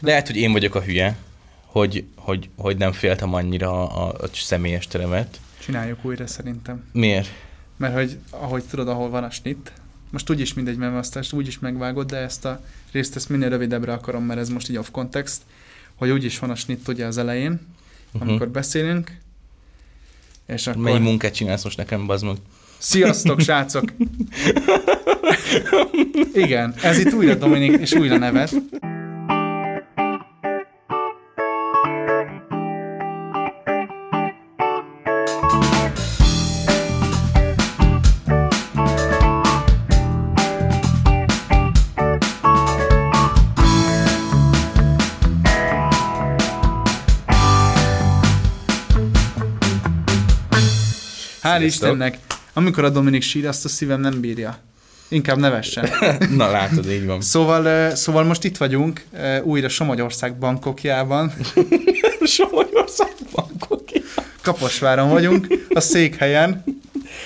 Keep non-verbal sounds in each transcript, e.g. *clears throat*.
Lehet, hogy én vagyok a hülye, hogy, hogy, hogy nem féltem annyira a, a személyes teremet. Csináljuk újra szerintem. Miért? Mert hogy ahogy tudod, ahol van a snit, most úgyis mindegy, mert azt úgyis megvágod, de ezt a részt ezt minél rövidebbre akarom, mert ez most így off context, hogy úgyis van a snit ugye az elején, uh-huh. amikor beszélünk, és akkor... Mennyi munkát csinálsz most nekem, bazd meg? Sziasztok, *laughs* srácok! Igen, ez itt újra Dominik, és újra nevet. Hál'. Istennek, amikor a Dominik sír, azt a szívem nem bírja. Inkább nevessen. *laughs* Na látod, így van. Szóval, szóval most itt vagyunk, újra Somogyország Bankokjában. *laughs* Somonyország bankoki. Kaposváron vagyunk, a székhelyen.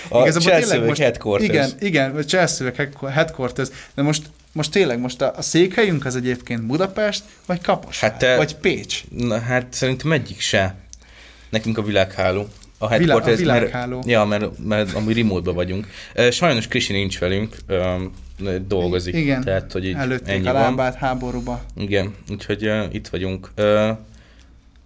A Igazából tényleg most- headquarters. Igen, igen, a Chelsea headquarters. De most, most tényleg, most a, a székhelyünk az egyébként Budapest, vagy Kaposvár, Hát te- vagy Pécs. Na hát szerintem egyik se. Nekünk a világháló. A Vilá- a headquarters, világháló. Mert, ja, mert, mert amúgy remote vagyunk. Sajnos Krisi nincs velünk, dolgozik. Igen, Tehát, hogy így Előtték ennyi a van. lábát háborúba. Igen, úgyhogy uh, itt vagyunk. Uh,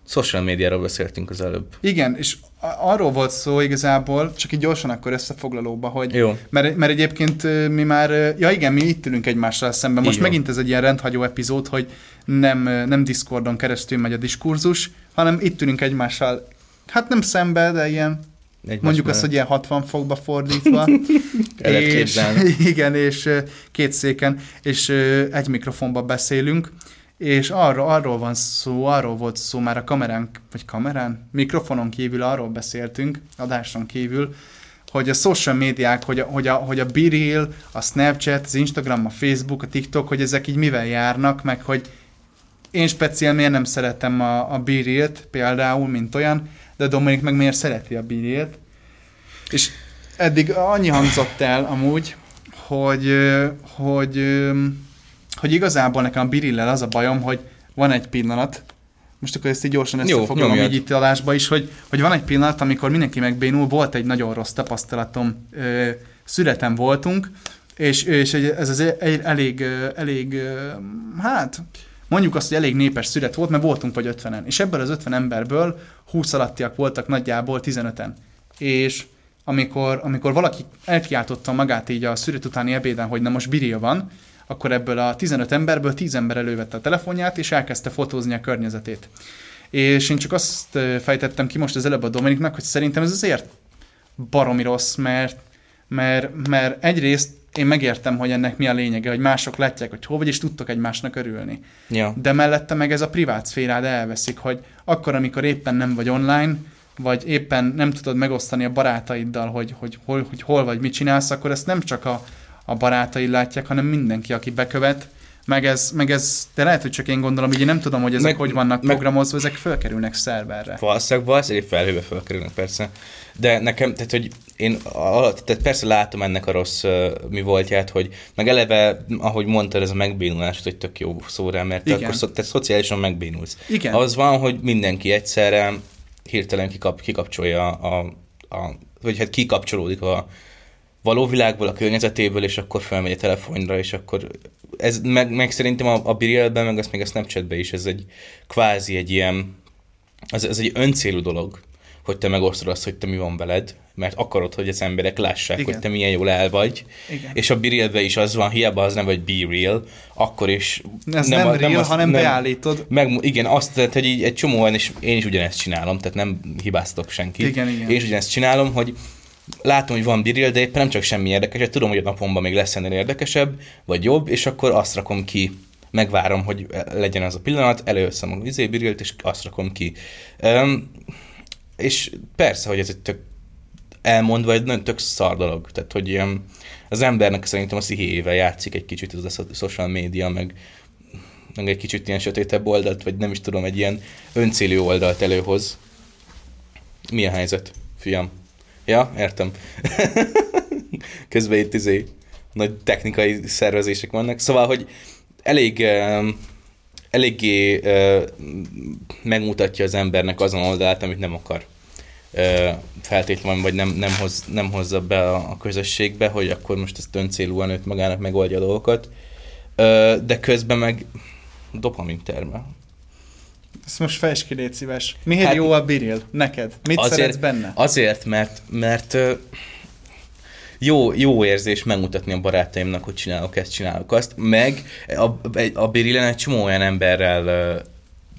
social médiáról beszéltünk az előbb. Igen, és arról volt szó igazából, csak így gyorsan akkor összefoglalóba, hogy Jó. Mert, mert egyébként mi már, ja igen, mi itt ülünk egymással szemben. Most van. megint ez egy ilyen rendhagyó epizód, hogy nem, nem Discordon keresztül megy a diskurzus, hanem itt ülünk egymással, hát nem szembe, de ilyen, Egymás mondjuk azt, hogy ilyen 60 fokba fordítva. *laughs* És, *laughs* igen, és két széken, és egy mikrofonba beszélünk, és arról, arról van szó, arról volt szó már a kamerán, vagy kamerán, mikrofonon kívül arról beszéltünk, adáson kívül, hogy a social médiák, hogy a, hogy a, hogy a BeReal, a Snapchat, az Instagram, a Facebook, a TikTok, hogy ezek így mivel járnak, meg hogy én speciál miért nem szeretem a, a BeReal-t például, mint olyan, de Dominik meg miért szereti a BeReal-t. És eddig annyi hangzott el amúgy, hogy, hogy, hogy igazából nekem a BeReal-el az a bajom, hogy van egy pillanat, most akkor ezt így gyorsan összefoglalom így itt adásba is, hogy, hogy van egy pillanat, amikor mindenki megbénul, volt egy nagyon rossz tapasztalatom, ö, születem voltunk, és, és ez az elég, elég, hát mondjuk azt, hogy elég népes szület volt, mert voltunk vagy 50-en, és ebből az 50 emberből 20 alattiak voltak nagyjából 15-en. És amikor, amikor valaki elkiáltotta magát így a szület utáni ebéden, hogy na most biril van, akkor ebből a 15 emberből 10 ember elővette a telefonját, és elkezdte fotózni a környezetét. És én csak azt fejtettem ki most az előbb a Dominiknak, hogy szerintem ez azért baromi rossz, mert, mert, mert egyrészt én megértem, hogy ennek mi a lényege, hogy mások látják, hogy hol vagy, és tudtok egymásnak örülni. Ja. De mellette meg ez a privát szférád elveszik, hogy akkor, amikor éppen nem vagy online, vagy éppen nem tudod megosztani a barátaiddal, hogy, hogy, hol, hogy hol vagy, mit csinálsz, akkor ezt nem csak a, a barátaid látják, hanem mindenki, aki bekövet, meg ez, meg ez, de lehet, hogy csak én gondolom, hogy én nem tudom, hogy ezek Meg- hogy vannak meg- programozva, ezek fölkerülnek szerverre. Valószínűleg, valószínűleg felhőbe felkerülnek persze. De nekem, tehát hogy én alatt, tehát persze látom ennek a rossz uh, mi voltját, hogy meg eleve, ahogy mondtad, ez a megbénulás, hogy tök jó szó rá, mert Igen. akkor szo- te szociálisan megbénulsz. Igen. Az van, hogy mindenki egyszerre hirtelen kikap, kikapcsolja a, a, vagy hát kikapcsolódik a való világból, a környezetéből, és akkor felmegy a telefonra, és akkor ez meg, meg szerintem a, a Birielben, meg azt még a Snapchatben is, ez egy kvázi egy ilyen, ez, ez egy öncélú dolog, hogy te megosztod azt, hogy te mi van veled, mert akarod, hogy az emberek lássák, Igen. hogy te milyen jól el vagy. Igen. És a Birielben is az van, hiába az nem vagy Be Real, akkor is... Ez nem, nem real, azt- hanem beállítod. meg, igen, azt, tehát, hogy így egy csomó olyan, és én is ugyanezt csinálom, tehát nem hibáztok senkit. Igen, igen. Én is ugyanezt csinálom, hogy látom, hogy van biril, de éppen nem csak semmi érdekes, tudom, hogy a napomban még lesz ennél érdekesebb, vagy jobb, és akkor azt rakom ki, megvárom, hogy legyen az a pillanat, előveszem a vizé birilt, és azt rakom ki. Um, és persze, hogy ez egy tök elmondva egy nagyon tök szar dolog. Tehát, hogy ilyen, az embernek szerintem a szíhével játszik egy kicsit az a social média, meg, meg egy kicsit ilyen sötétebb oldalt, vagy nem is tudom, egy ilyen öncélű oldalt előhoz. Mi a helyzet, fiam? Ja, értem. *laughs* Közben itt izé nagy technikai szervezések vannak. Szóval, hogy elég um, eléggé ö, megmutatja az embernek azon oldalát, amit nem akar ö, feltétlenül, vagy nem, nem, hoz, nem hozza be a, a közösségbe, hogy akkor most ezt öncélúan őt magának megoldja a dolgokat, ö, de közben meg dopamin termel. Ezt most fejtsd ki, légy szíves. Miért hát, jó a biril? Neked? Mit azért, szeretsz benne? Azért, mert, mert jó, jó érzés megmutatni a barátaimnak, hogy csinálok ezt, csinálok azt, meg a, a Birilen egy csomó olyan emberrel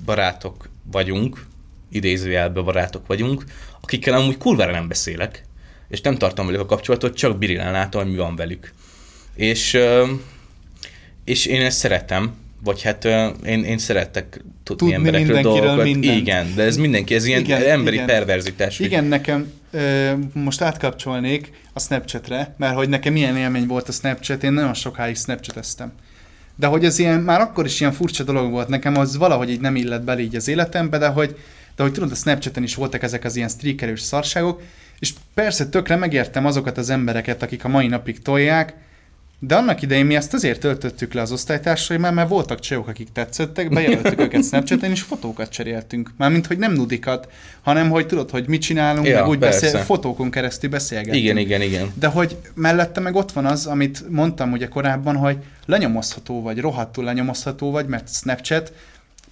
barátok vagyunk, idézőjelben barátok vagyunk, akikkel amúgy kurvára nem beszélek, és nem tartom velük a kapcsolatot, csak Birilen látom, hogy mi van velük. És, és én ezt szeretem, vagy hát én, én szerettek tudni, tudni emberekről dolgokat. Mindent. Igen, de ez mindenki, ez ilyen igen, emberi igen. perverzitás. Igen, hogy... nekem ö, most átkapcsolnék a Snapchatre, mert hogy nekem milyen élmény volt a Snapchat, én nagyon sokáig Snapchateztem. De hogy ez ilyen, már akkor is ilyen furcsa dolog volt nekem, az valahogy így nem illett bele így az életembe, de hogy, de hogy tudod, a Snapchaten is voltak ezek az ilyen streakerős szarságok, és persze tökre megértem azokat az embereket, akik a mai napig tolják, de annak idején mi ezt azért töltöttük le az osztálytársaimmal, mert voltak csajok, akik tetszettek, bejelöltük őket Snapchaten, és fotókat cseréltünk. Mármint, hogy nem nudikat, hanem, hogy tudod, hogy mit csinálunk, ja, meg úgy beszél, fotókon keresztül beszélgetünk. Igen, igen, igen. De hogy mellette meg ott van az, amit mondtam ugye korábban, hogy lenyomozható vagy, rohadtul lenyomozható vagy, mert Snapchat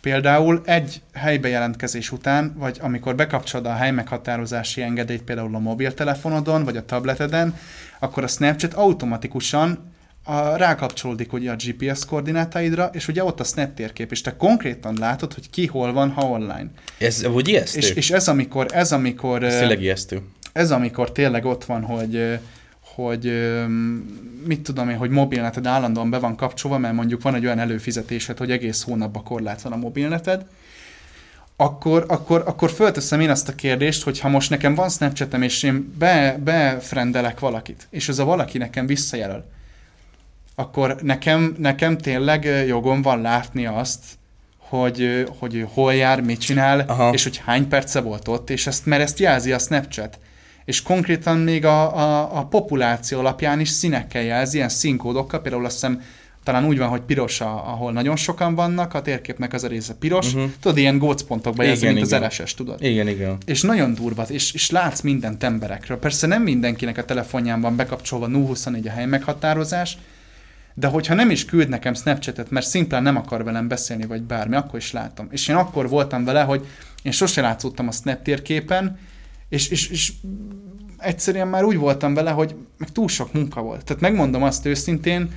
Például egy helybejelentkezés után, vagy amikor bekapcsolod a helymeghatározási engedélyt például a mobiltelefonodon, vagy a tableteden, akkor a Snapchat automatikusan a, rákapcsolódik ugye a GPS koordinátáidra, és ugye ott a snap térkép, és te konkrétan látod, hogy ki hol van, ha online. Ez hogy ijesztő? És, és ez amikor, ez amikor... Ez tényleg ijesztő. Ez amikor tényleg ott van, hogy hogy mit tudom én, hogy mobilneted állandóan be van kapcsolva, mert mondjuk van egy olyan előfizetésed, hogy egész hónapban korlátlan a mobilneted, akkor, akkor, akkor fölteszem én azt a kérdést, hogy ha most nekem van Snapchatem, és én be, befrendelek valakit, és ez a valaki nekem visszajelöl, akkor nekem, nekem tényleg jogom van látni azt, hogy, hogy hol jár, mit csinál, Aha. és hogy hány perce volt ott, és ezt, mert ezt jelzi a Snapchat. És konkrétan még a, a, a populáció alapján is színekkel jelzi, ilyen színkódokkal, például azt hiszem talán úgy van, hogy piros, ahol nagyon sokan vannak, a térképnek az a része piros, uh-huh. tudod, ilyen gócpontokban jelzi, mint igen. az RSS, tudod? Igen, igen. És nagyon durva, és, és látsz mindent emberekről. Persze nem mindenkinek a telefonján van bekapcsolva 024 a hely meghatározás, de hogyha nem is küld nekem Snapchatet, mert szimplán nem akar velem beszélni, vagy bármi, akkor is látom. És én akkor voltam vele, hogy én sose látszottam a Snap térképen, és, és, és egyszerűen már úgy voltam vele, hogy meg túl sok munka volt. Tehát megmondom azt őszintén,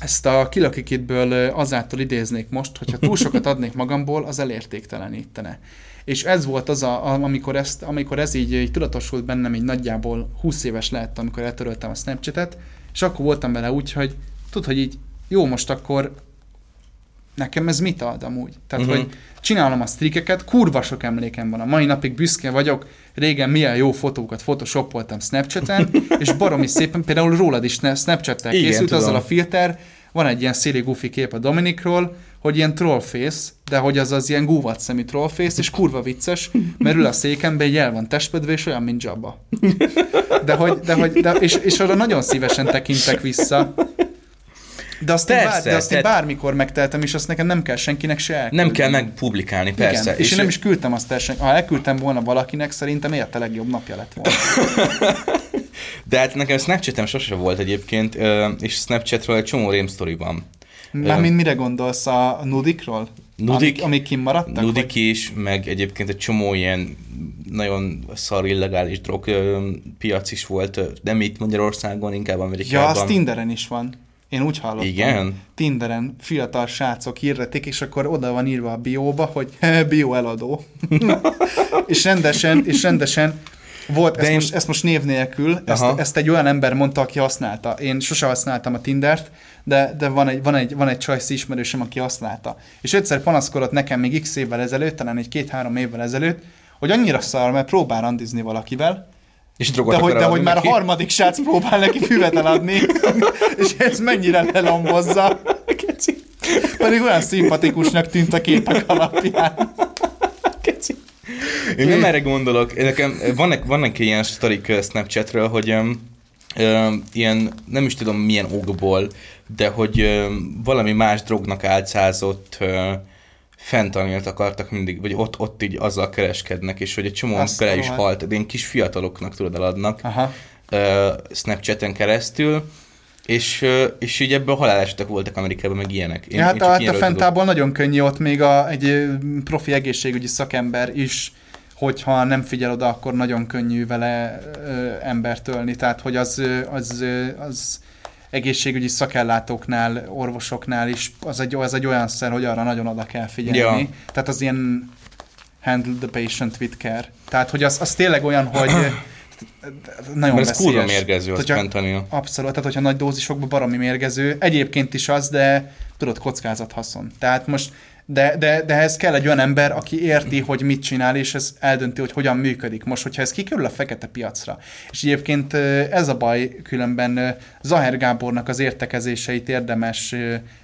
ezt a kilakikitből azáltal idéznék most, hogyha túl sokat *laughs* adnék magamból, az elértéktelenítene. És ez volt az, a, amikor, ezt, amikor ez így, így tudatosult bennem, így nagyjából 20 éves lett, amikor eltöröltem a Snapchat-et, és akkor voltam vele úgy, hogy tud, hogy így jó, most akkor nekem ez mit ad amúgy? Tehát, uh-huh. hogy csinálom a streakeket, kurva sok emlékem van. A mai napig büszke vagyok, régen milyen jó fotókat photoshopoltam Snapchaten, *laughs* és baromi szépen, például rólad is Snapchat-tel készült, tudom. azzal a filter, van egy ilyen széli goofy kép a Dominikról, hogy ilyen trollface, de hogy az az ilyen gúvat szemű trollface, és kurva vicces, mert ül a székembe, egy el van testpedve, és olyan, mint Jabba. *laughs* De hogy, de hogy, de, és, és arra nagyon szívesen tekintek vissza. De azt, persze, én, bár, de azt tehát... bármikor megteltem, és azt nekem nem kell senkinek se elküldeni. Nem kell megpublikálni, persze. Igen, és, és én nem is küldtem azt el. Ha elküldtem volna valakinek, szerintem érte legjobb napja lett volna. *laughs* de hát nekem Snapchatem sose volt egyébként, és Snapchatról egy csomó rémsztori van. Mármint mire gondolsz a nudikról? Nudik, amik, amik kimaradtak? Nudik vagy? is, meg egyébként egy csomó ilyen nagyon szar illegális drog piac is volt, nem itt Magyarországon, inkább Amerikában. Ja, az Tinderen is van. Én úgy hallottam. Igen? Tinderen fiatal srácok hirdetik, és akkor oda van írva a bióba, hogy *laughs* bio eladó. *laughs* és rendesen, és rendesen volt, ezt, én... most, ezt most név nélkül, ezt, ezt egy olyan ember mondta, aki használta. Én sose használtam a Tindert, de, de van egy, van egy, van egy csajsz ismerősöm, aki használta. És egyszer panaszkodott nekem még x évvel ezelőtt, talán egy két-három évvel ezelőtt, hogy annyira szar, mert próbál randizni valakivel, és de hogy, de hogy már a harmadik srác próbál neki füvet eladni, *laughs* és ez mennyire lelombozza. Keci. Pedig olyan szimpatikusnak tűnt a képek alapján. Keci. Én nem erre gondolok. Nekem vannak, vannak ilyen sztorik Snapchatről, hogy um, ilyen, nem is tudom milyen okból, de hogy ö, valami más drognak álcázott ö, fentanylt akartak mindig, vagy ott, ott így azzal kereskednek, és hogy egy csomó bele is halt, de ilyen kis fiataloknak tudod eladnak Aha. ö, Snapchaten keresztül, és, és így ebből halálesetek voltak Amerikában, meg ilyenek. Ja, hát csak a, a fentából nagyon könnyű ott még a, egy profi egészségügyi szakember is, hogyha nem figyel oda, akkor nagyon könnyű vele ö, embert ölni. Tehát, hogy az, az, ö, az egészségügyi szakellátóknál, orvosoknál is az egy, az egy olyan szer, hogy arra nagyon oda kell figyelni. Ja. Tehát az ilyen handle the patient with care. Tehát, hogy az, az tényleg olyan, hogy nagyon Mert ez kurva mérgező, az fentanil. Abszolút, tehát hogyha nagy dózisokban baromi mérgező, egyébként is az, de tudod, kockázat haszon. Tehát most, de, de, de ehhez kell egy olyan ember, aki érti, hogy mit csinál, és ez eldönti, hogy hogyan működik. Most, hogyha ez kikerül a fekete piacra, és egyébként ez a baj, különben Zaher Gábornak az értekezéseit érdemes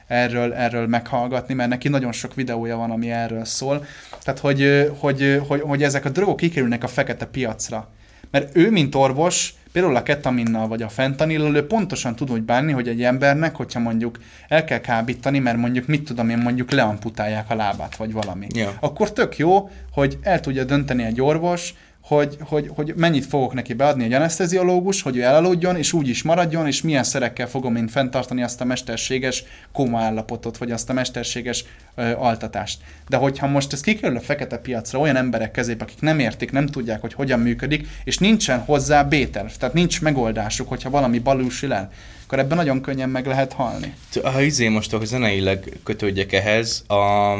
erről, erről meghallgatni, mert neki nagyon sok videója van, ami erről szól. Tehát, hogy, hogy, hogy, hogy ezek a drogok kikerülnek a fekete piacra. Mert ő, mint orvos, például a ketaminnal vagy a fentanillal, ő pontosan tud úgy bánni, hogy egy embernek, hogyha mondjuk el kell kábítani, mert mondjuk mit tudom én, mondjuk leamputálják a lábát, vagy valami. Ja. Akkor tök jó, hogy el tudja dönteni egy orvos, hogy, hogy, hogy mennyit fogok neki beadni egy anesteziológus, hogy ő elaludjon, és úgy is maradjon, és milyen szerekkel fogom én fenntartani azt a mesterséges koma állapotot, vagy azt a mesterséges ö, altatást. De hogyha most ez kikerül a fekete piacra olyan emberek kezébe, akik nem értik, nem tudják, hogy hogyan működik, és nincsen hozzá B-terv, tehát nincs megoldásuk, hogyha valami balúsil el, akkor ebben nagyon könnyen meg lehet halni. Ha izé most, hogy zeneileg kötődjek ehhez, a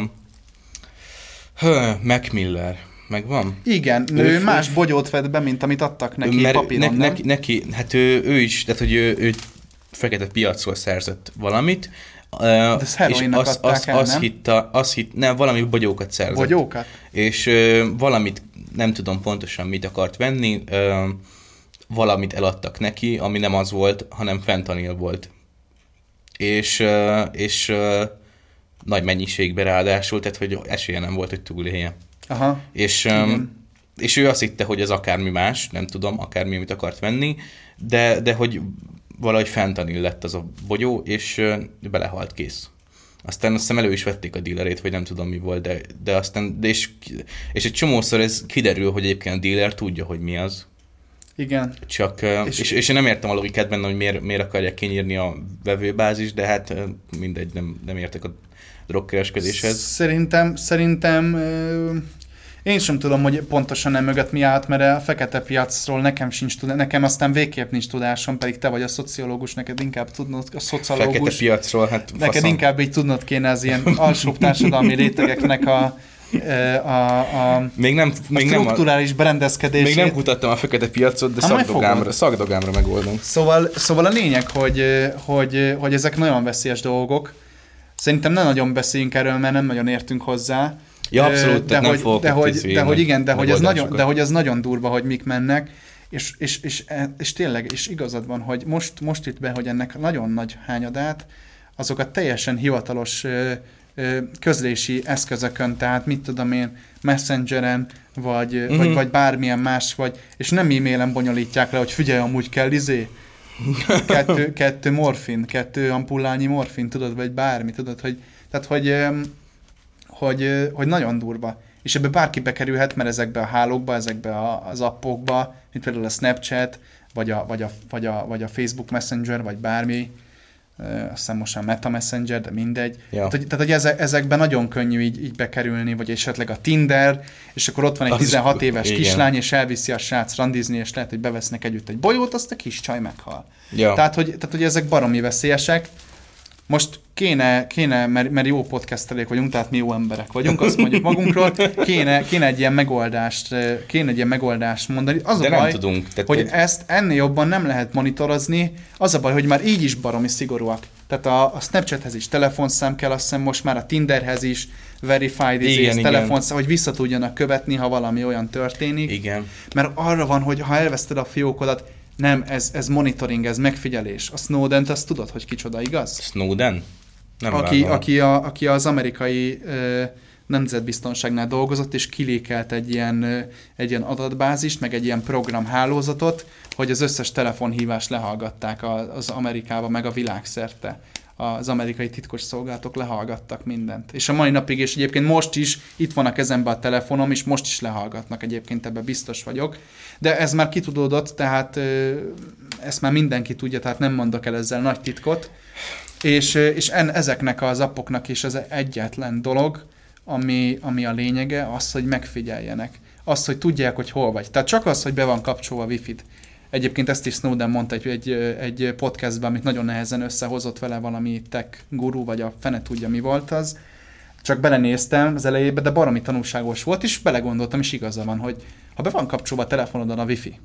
Hö, Mac Miller, megvan? Igen, Ő ő, más bogyót vett be, mint amit adtak neki Mert papíron, ne, neki, neki, hát ő, ő is, tehát hogy ő, ő fekete piacról szerzett valamit, de és adták azt, el, azt nem? hitta, azt hitt, nem, valami bogyókat szerzett. Bogyókat? És ö, valamit, nem tudom pontosan mit akart venni, ö, valamit eladtak neki, ami nem az volt, hanem fentanil volt. És, ö, és ö, nagy mennyiségben ráadásul, tehát hogy esélye nem volt, hogy túlélje. Aha. És, Igen. és ő azt hitte, hogy ez akármi más, nem tudom, akármi, amit akart venni, de, de hogy valahogy fentanil lett az a bogyó, és belehalt kész. Aztán azt hiszem elő is vették a dílerét, vagy nem tudom mi volt, de, de aztán, de és, és egy csomószor ez kiderül, hogy egyébként a díler tudja, hogy mi az. Igen. Csak, és, És- és, én nem értem a logikát benne, hogy miért, miért akarják kinyírni a vevőbázis, de hát mindegy, nem, nem értek a drogkereskedéshez. Szerintem, szerintem én sem tudom, hogy pontosan nem mögött mi állt, mert a fekete piacról nekem sincs tudás, nekem aztán végképp nincs tudásom, pedig te vagy a szociológus, neked inkább tudnod, a Fekete szociológus, piacról, hát neked faszom. inkább így tudnod kéne az ilyen alsóbb társadalmi *laughs* rétegeknek a, a, a, Még nem, a még nem, a, strukturális berendezkedését. még nem kutattam a fekete piacot, de majd szakdogámra, szakdogámra megoldom. Szóval, szóval a lényeg, hogy, hogy, hogy ezek nagyon veszélyes dolgok. Szerintem nem nagyon beszéljünk erről, mert nem nagyon értünk hozzá. Ja, abszolút, de nem hogy, fogok de hogy, de hogy igen, de hogy, ez nagyon, de hogy ez nagyon durva, hogy mik mennek, és, és, és, és tényleg, és igazad van, hogy most, most itt be, hogy ennek nagyon nagy hányadát, azokat teljesen hivatalos közlési eszközökön, tehát mit tudom én, messengeren, vagy, mm-hmm. vagy, Mhm. vagy bármilyen más, vagy, és nem e-mailen bonyolítják le, hogy figyelj, amúgy kell izé, kettő, kettő morfin, kettő ampullányi morfin, tudod, vagy bármi, tudod, hogy, tehát, hogy, hogy, hogy nagyon durva. És ebbe bárki bekerülhet, mert ezekbe a hálókba, ezekbe a, az appokba, mint például a Snapchat, vagy a, vagy a, vagy a, vagy a Facebook Messenger, vagy bármi, azt hiszem most már Meta Messenger, de mindegy. Ja. Tehát, hogy, tehát, hogy ezek, ezekben nagyon könnyű így, így bekerülni, vagy esetleg a Tinder, és akkor ott van egy Az is- 16 éves igen. kislány, és elviszi a srác randizni, és lehet, hogy bevesznek együtt egy bolyót, azt a kis csaj meghal. Ja. Tehát, hogy, tehát, hogy ezek baromi veszélyesek. Most kéne, kéne mert, mert jó podcastelék vagyunk, tehát mi jó emberek vagyunk, azt mondjuk magunkról, kéne, kéne egy ilyen megoldást, kéne egy ilyen megoldást mondani. Az De a nem baj, tudunk. Tehát hogy egy- ezt ennél jobban nem lehet monitorozni. Az a baj, hogy már így is baromi szigorúak. Tehát a, a Snapchathez is telefonszám kell, azt hiszem most már a Tinderhez is verified igen. telefonszám, hogy vissza tudjanak követni, ha valami olyan történik. Igen. Mert arra van, hogy ha elveszted a fiókodat, nem, ez, ez monitoring, ez megfigyelés. A Snowden-t azt tudod, hogy kicsoda, igaz? Snowden? Nem aki, vágom. aki, a, aki az amerikai ö, nemzetbiztonságnál dolgozott, és kilékelt egy ilyen, egy ilyen adatbázist, meg egy ilyen programhálózatot, hogy az összes telefonhívást lehallgatták az Amerikába, meg a világszerte az amerikai titkos szolgálatok lehallgattak mindent. És a mai napig, és egyébként most is itt van a kezemben a telefonom, és most is lehallgatnak egyébként, ebben biztos vagyok. De ez már kitudódott, tehát ezt már mindenki tudja, tehát nem mondok el ezzel nagy titkot. És, és en, ezeknek az appoknak is az egyetlen dolog, ami, ami a lényege, az, hogy megfigyeljenek. Az, hogy tudják, hogy hol vagy. Tehát csak az, hogy be van kapcsolva a wifi-t. Egyébként ezt is Snowden mondta egy, egy, egy podcastban, amit nagyon nehezen összehozott vele valami tech guru, vagy a fene tudja mi volt az. Csak belenéztem az elejébe, de baromi tanulságos volt, és belegondoltam, és igaza van, hogy ha be van kapcsolva a telefonodon a wifi,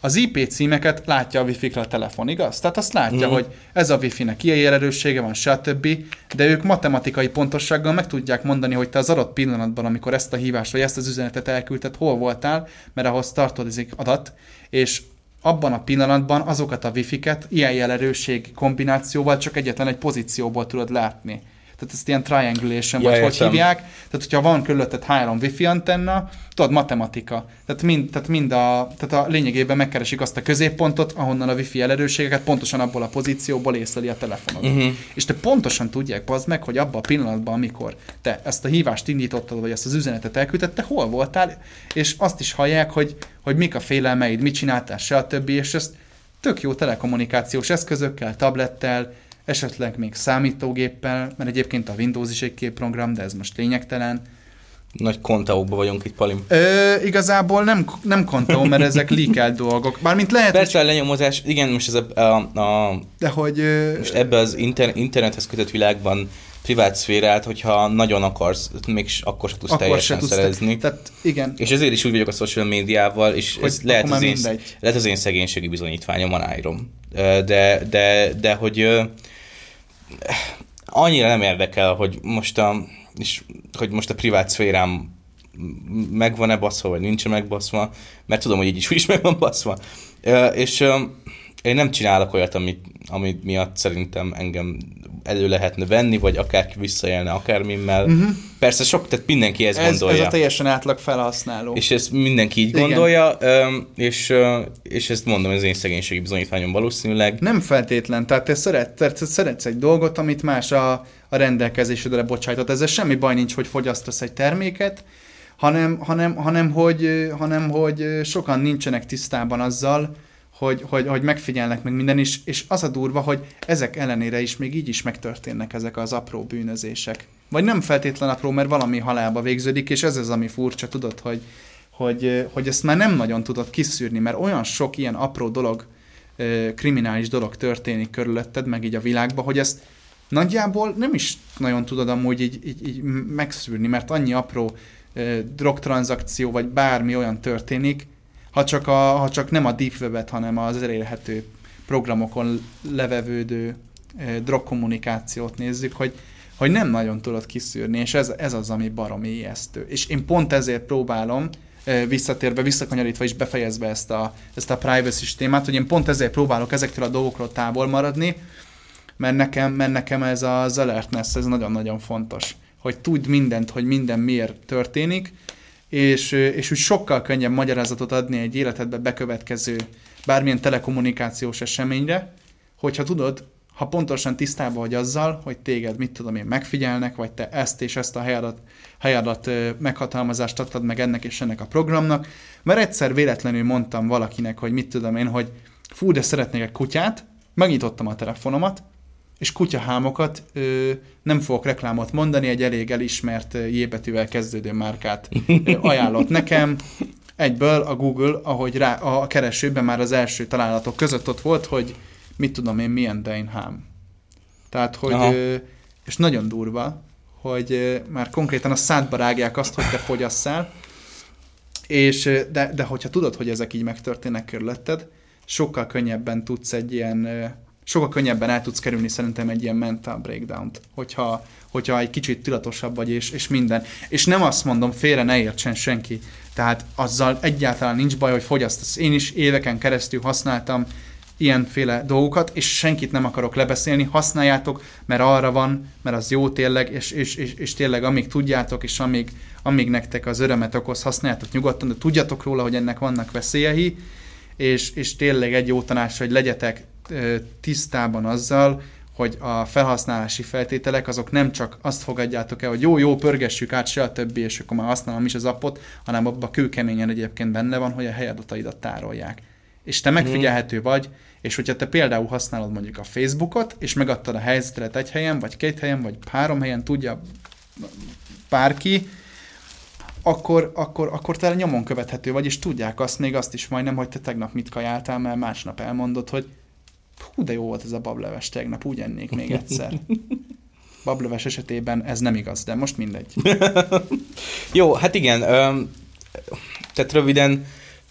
az IP címeket látja a wifi a telefon, igaz? Tehát azt látja, mm. hogy ez a wifi-nek ilyen erőssége van, stb. De ők matematikai pontossággal meg tudják mondani, hogy te az adott pillanatban, amikor ezt a hívást vagy ezt az üzenetet elküldted, hol voltál, mert ahhoz tartozik adat, és abban a pillanatban azokat a wifi-ket ilyen jelerőség kombinációval csak egyetlen egy pozícióból tudod látni tehát ezt ilyen triangulation, ja, vagy értem. hogy hívják. Tehát, hogyha van körülötted három wifi antenna, tudod, matematika. Tehát mind, tehát mind a, tehát a lényegében megkeresik azt a középpontot, ahonnan a wifi elerőségeket pontosan abból a pozícióból észleli a telefonod. Uh-huh. És te pontosan tudják, az meg, hogy abban a pillanatban, amikor te ezt a hívást indítottad, vagy ezt az üzenetet elküldted, te hol voltál, és azt is hallják, hogy, hogy mik a félelmeid, mit csináltál, se a többi, és ezt tök jó telekommunikációs eszközökkel, tablettel, esetleg még számítógéppel, mert egyébként a Windows is egy képprogram, de ez most lényegtelen. Nagy kontaókban vagyunk itt, Palim. Ö, igazából nem, nem kontaó, mert ezek leakelt *laughs* dolgok. Bármint lehet, Persze hogy... a lenyomozás, igen, most ez a, a, a de hogy, ö... most ebbe az inter, internethez kötött világban privát szférát, hogyha nagyon akarsz, még akkor se tudsz akkor teljesen se szerezni. Tehát, igen. És ezért is úgy vagyok a social médiával, és hogy ez lehet az, én, lehet az én szegénységi bizonyítványom, aláírom. De, de, de hogy annyira nem érdekel, hogy most a, és, hogy most a privát szférám megvan-e baszva, vagy nincs megbaszva, mert tudom, hogy így is, *laughs* is meg van baszva. És én nem csinálok olyat, amit, amit miatt szerintem engem elő lehetne venni, vagy akár visszaélne akármimmel. Uh-huh. Persze sok, tehát mindenki ezt ez, gondolja. Ez a teljesen átlag felhasználó. És ezt mindenki így Igen. gondolja, és, és ezt mondom, ez én szegénységi bizonyítványom valószínűleg. Nem feltétlen, tehát te, szeret, te szeretsz egy dolgot, amit más a, a rendelkezésedre bocsájtott. Ezzel semmi baj nincs, hogy fogyasztasz egy terméket, hanem, hanem, hanem, hogy, hanem hogy sokan nincsenek tisztában azzal, hogy, hogy, hogy megfigyelnek meg minden is, és az a durva, hogy ezek ellenére is még így is megtörténnek ezek az apró bűnözések. Vagy nem feltétlen apró, mert valami halálba végződik, és ez az, ami furcsa, tudod, hogy, hogy, hogy ezt már nem nagyon tudod kiszűrni, mert olyan sok ilyen apró dolog, kriminális dolog történik körülötted, meg így a világban, hogy ezt nagyjából nem is nagyon tudod amúgy így, így, így megszűrni, mert annyi apró drogtranzakció, vagy bármi olyan történik, ha csak, a, ha csak nem a deep web-et, hanem az elérhető programokon levevődő drogkommunikációt nézzük, hogy, hogy nem nagyon tudod kiszűrni, és ez, ez az, ami baromi ijesztő. És én pont ezért próbálom, visszatérve, visszakanyarítva és befejezve ezt a, ezt a privacy témát, hogy én pont ezért próbálok ezektől a dolgokról távol maradni, mert nekem, mert nekem ez az alertness, ez nagyon-nagyon fontos. Hogy tudd mindent, hogy minden miért történik, és, és úgy sokkal könnyebb magyarázatot adni egy életedbe bekövetkező bármilyen telekommunikációs eseményre, hogyha tudod, ha pontosan tisztában vagy azzal, hogy téged, mit tudom én, megfigyelnek, vagy te ezt és ezt a helyadat, helyadat meghatalmazást adtad meg ennek és ennek a programnak, mert egyszer véletlenül mondtam valakinek, hogy mit tudom én, hogy fú, de szeretnék egy kutyát, megnyitottam a telefonomat, és kutyahámokat ö, nem fogok reklámot mondani, egy elég elismert jébetűvel kezdődő márkát ö, ajánlott nekem. Egyből a Google, ahogy rá, a keresőben már az első találatok között ott volt, hogy mit tudom én, milyen Deinhám. Tehát, hogy, ö, és nagyon durva, hogy ö, már konkrétan a szádba rágják azt, hogy te fogyasszál, és, de, de hogyha tudod, hogy ezek így megtörténnek körülötted, sokkal könnyebben tudsz egy ilyen sokkal könnyebben el tudsz kerülni szerintem egy ilyen mental breakdown-t, hogyha, hogyha egy kicsit tudatosabb vagy, és, és minden. És nem azt mondom, félre ne értsen senki, tehát azzal egyáltalán nincs baj, hogy fogyasztasz. Én is éveken keresztül használtam ilyenféle dolgokat, és senkit nem akarok lebeszélni, használjátok, mert arra van, mert az jó tényleg, és, és, és, és tényleg amíg tudjátok, és amíg, amíg nektek az örömet okoz, használjátok nyugodtan, de tudjatok róla, hogy ennek vannak veszélyei, és, és tényleg egy jó tanács, hogy legyetek tisztában azzal, hogy a felhasználási feltételek azok nem csak azt fogadjátok el, hogy jó, jó, pörgessük át, se a többi, és akkor már használom is az appot, hanem abban kőkeményen egyébként benne van, hogy a helyadataidat tárolják. És te megfigyelhető vagy, és hogyha te például használod mondjuk a Facebookot, és megadtad a helyzetet egy helyen, vagy két helyen, vagy három helyen, tudja bárki, akkor, akkor, akkor te nyomon követhető vagy, és tudják azt még azt is majdnem, hogy te tegnap mit kajáltál, mert másnap elmondod, hogy hú, de jó volt ez a bableves tegnap, úgy ennék még egyszer. Bableves esetében ez nem igaz, de most mindegy. jó, hát igen, öm, tehát röviden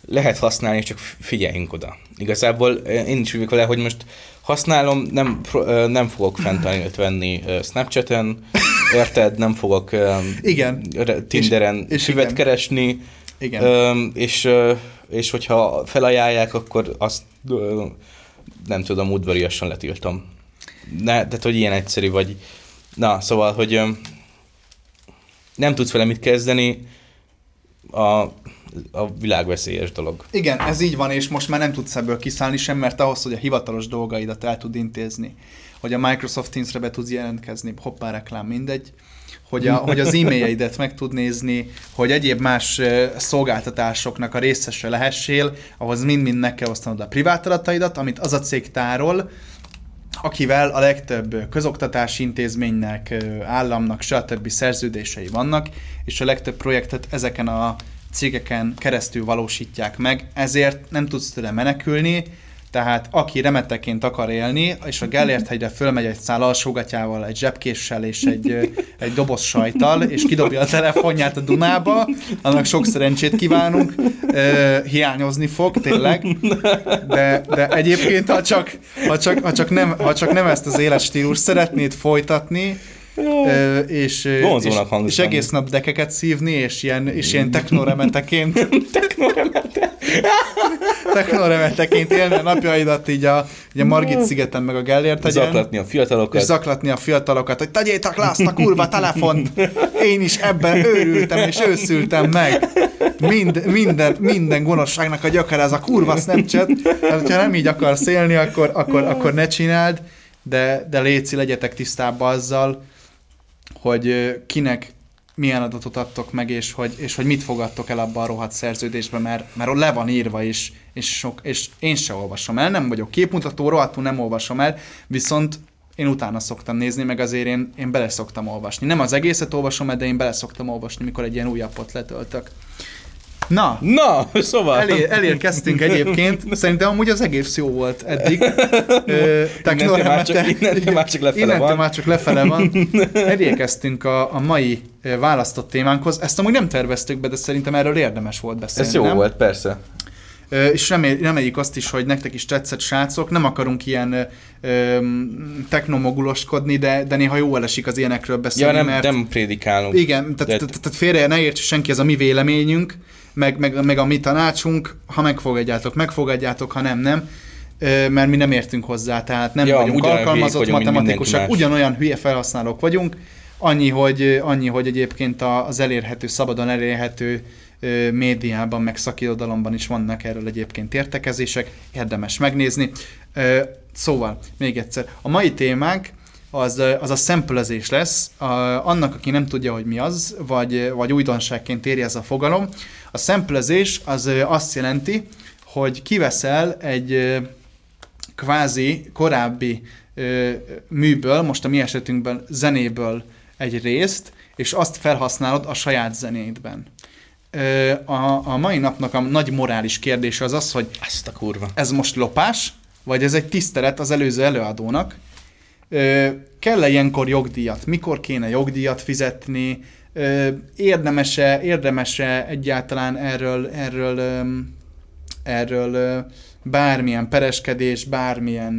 lehet használni, csak figyeljünk oda. Igazából én is úgy vele, hogy most használom, nem, nem fogok fentanylt *laughs* venni Snapchaten, érted? Nem fogok igen. Tinderen és, és igen. keresni, igen. És, és hogyha felajánlják, akkor azt nem tudom, udvariasan letiltom. Ne, tehát, hogy ilyen egyszerű vagy. Na, szóval, hogy nem tudsz vele mit kezdeni, a a világ veszélyes dolog. Igen, ez így van, és most már nem tudsz ebből kiszállni sem, mert ahhoz, hogy a hivatalos dolgaidat el tud intézni, hogy a Microsoft Teams-re be tudsz jelentkezni, hoppá reklám, mindegy, hogy, a, hogy az e-mailjeidet meg tud nézni, hogy egyéb más szolgáltatásoknak a részese lehessél, ahhoz mind-mind meg kell osztanod a privát adataidat, amit az a cég tárol, akivel a legtöbb közoktatási intézménynek, államnak, stb. szerződései vannak, és a legtöbb projektet ezeken a cégeken keresztül valósítják meg, ezért nem tudsz tőle menekülni, tehát aki remeteként akar élni, és a Gellért hegyre fölmegy egy szál alsógatyával, egy zsebkéssel és egy, egy doboz sajtal, és kidobja a telefonját a Dunába, annak sok szerencsét kívánunk, hiányozni fog, tényleg, de, de egyébként, ha csak, ha, csak, ha, csak nem, ha csak nem ezt az életstílus szeretnéd folytatni, Ö, és, és, és egész nap dekeket szívni, és ilyen, és ilyen *laughs* technoremeteként *laughs* *laughs* technoremeteként élni a napjaidat így a, így a Margit szigeten meg a Gellért hegyen. Zaklatni a fiatalokat. És zaklatni a fiatalokat, hogy tegyétek le azt a kurva telefont, én is ebben őrültem és őszültem meg. Mind, minden, minden gonoszságnak a gyakor ez a kurva Snapchat. Hát, ha nem így akarsz élni, akkor, akkor, akkor ne csináld, de, de léci, legyetek tisztában azzal, hogy kinek milyen adatot adtok meg, és hogy, és hogy mit fogadtok el abban a rohadt szerződésben, mert, mert le van írva is, és, sok, és én se olvasom el, nem vagyok képmutató, rohadtul nem olvasom el, viszont én utána szoktam nézni, meg azért én, én bele szoktam olvasni. Nem az egészet olvasom de én bele szoktam olvasni, mikor egy ilyen új appot letöltök. Na, Na szóval. Elér, elérkeztünk egyébként. Szerintem amúgy az egész jó volt eddig. *laughs* innentől, már csak, innentől már csak lefele innentől van. már csak lefele van. Elérkeztünk a, a mai választott témánkhoz. Ezt amúgy nem terveztük be, de szerintem erről érdemes volt beszélni. Ez jó nem? volt, persze. És reméljük azt is, hogy nektek is tetszett, srácok. Nem akarunk ilyen technomoguloskodni, de, de néha jó esik az ilyenekről beszélni. Ja, nem, mert... nem prédikálunk. Igen, tehát, de... tehát félre ne érts senki, ez a mi véleményünk, meg, meg, meg a mi tanácsunk, ha megfogadjátok, megfogadjátok, ha nem, nem. Mert mi nem értünk hozzá, tehát nem ja, vagyunk alkalmazott vagyunk, matematikusak, ugyanolyan hülye felhasználók vagyunk, annyi, hogy, annyi, hogy egyébként az elérhető, szabadon elérhető médiában, meg szakirodalomban is vannak erről egyébként értekezések, érdemes megnézni. Szóval, még egyszer, a mai témánk az, az a szemplezés lesz. A, annak, aki nem tudja, hogy mi az, vagy, vagy újdonságként éri ez a fogalom, a szemplezés az azt jelenti, hogy kiveszel egy kvázi korábbi műből, most a mi esetünkben zenéből egy részt, és azt felhasználod a saját zenédben. A, a mai napnak a nagy morális kérdése az az, hogy ezt a kurva. ez most lopás, vagy ez egy tisztelet az előző előadónak. Kell-e ilyenkor jogdíjat? Mikor kéne jogdíjat fizetni? Érdemese, érdemese egyáltalán erről, erről, erről bármilyen pereskedés, bármilyen...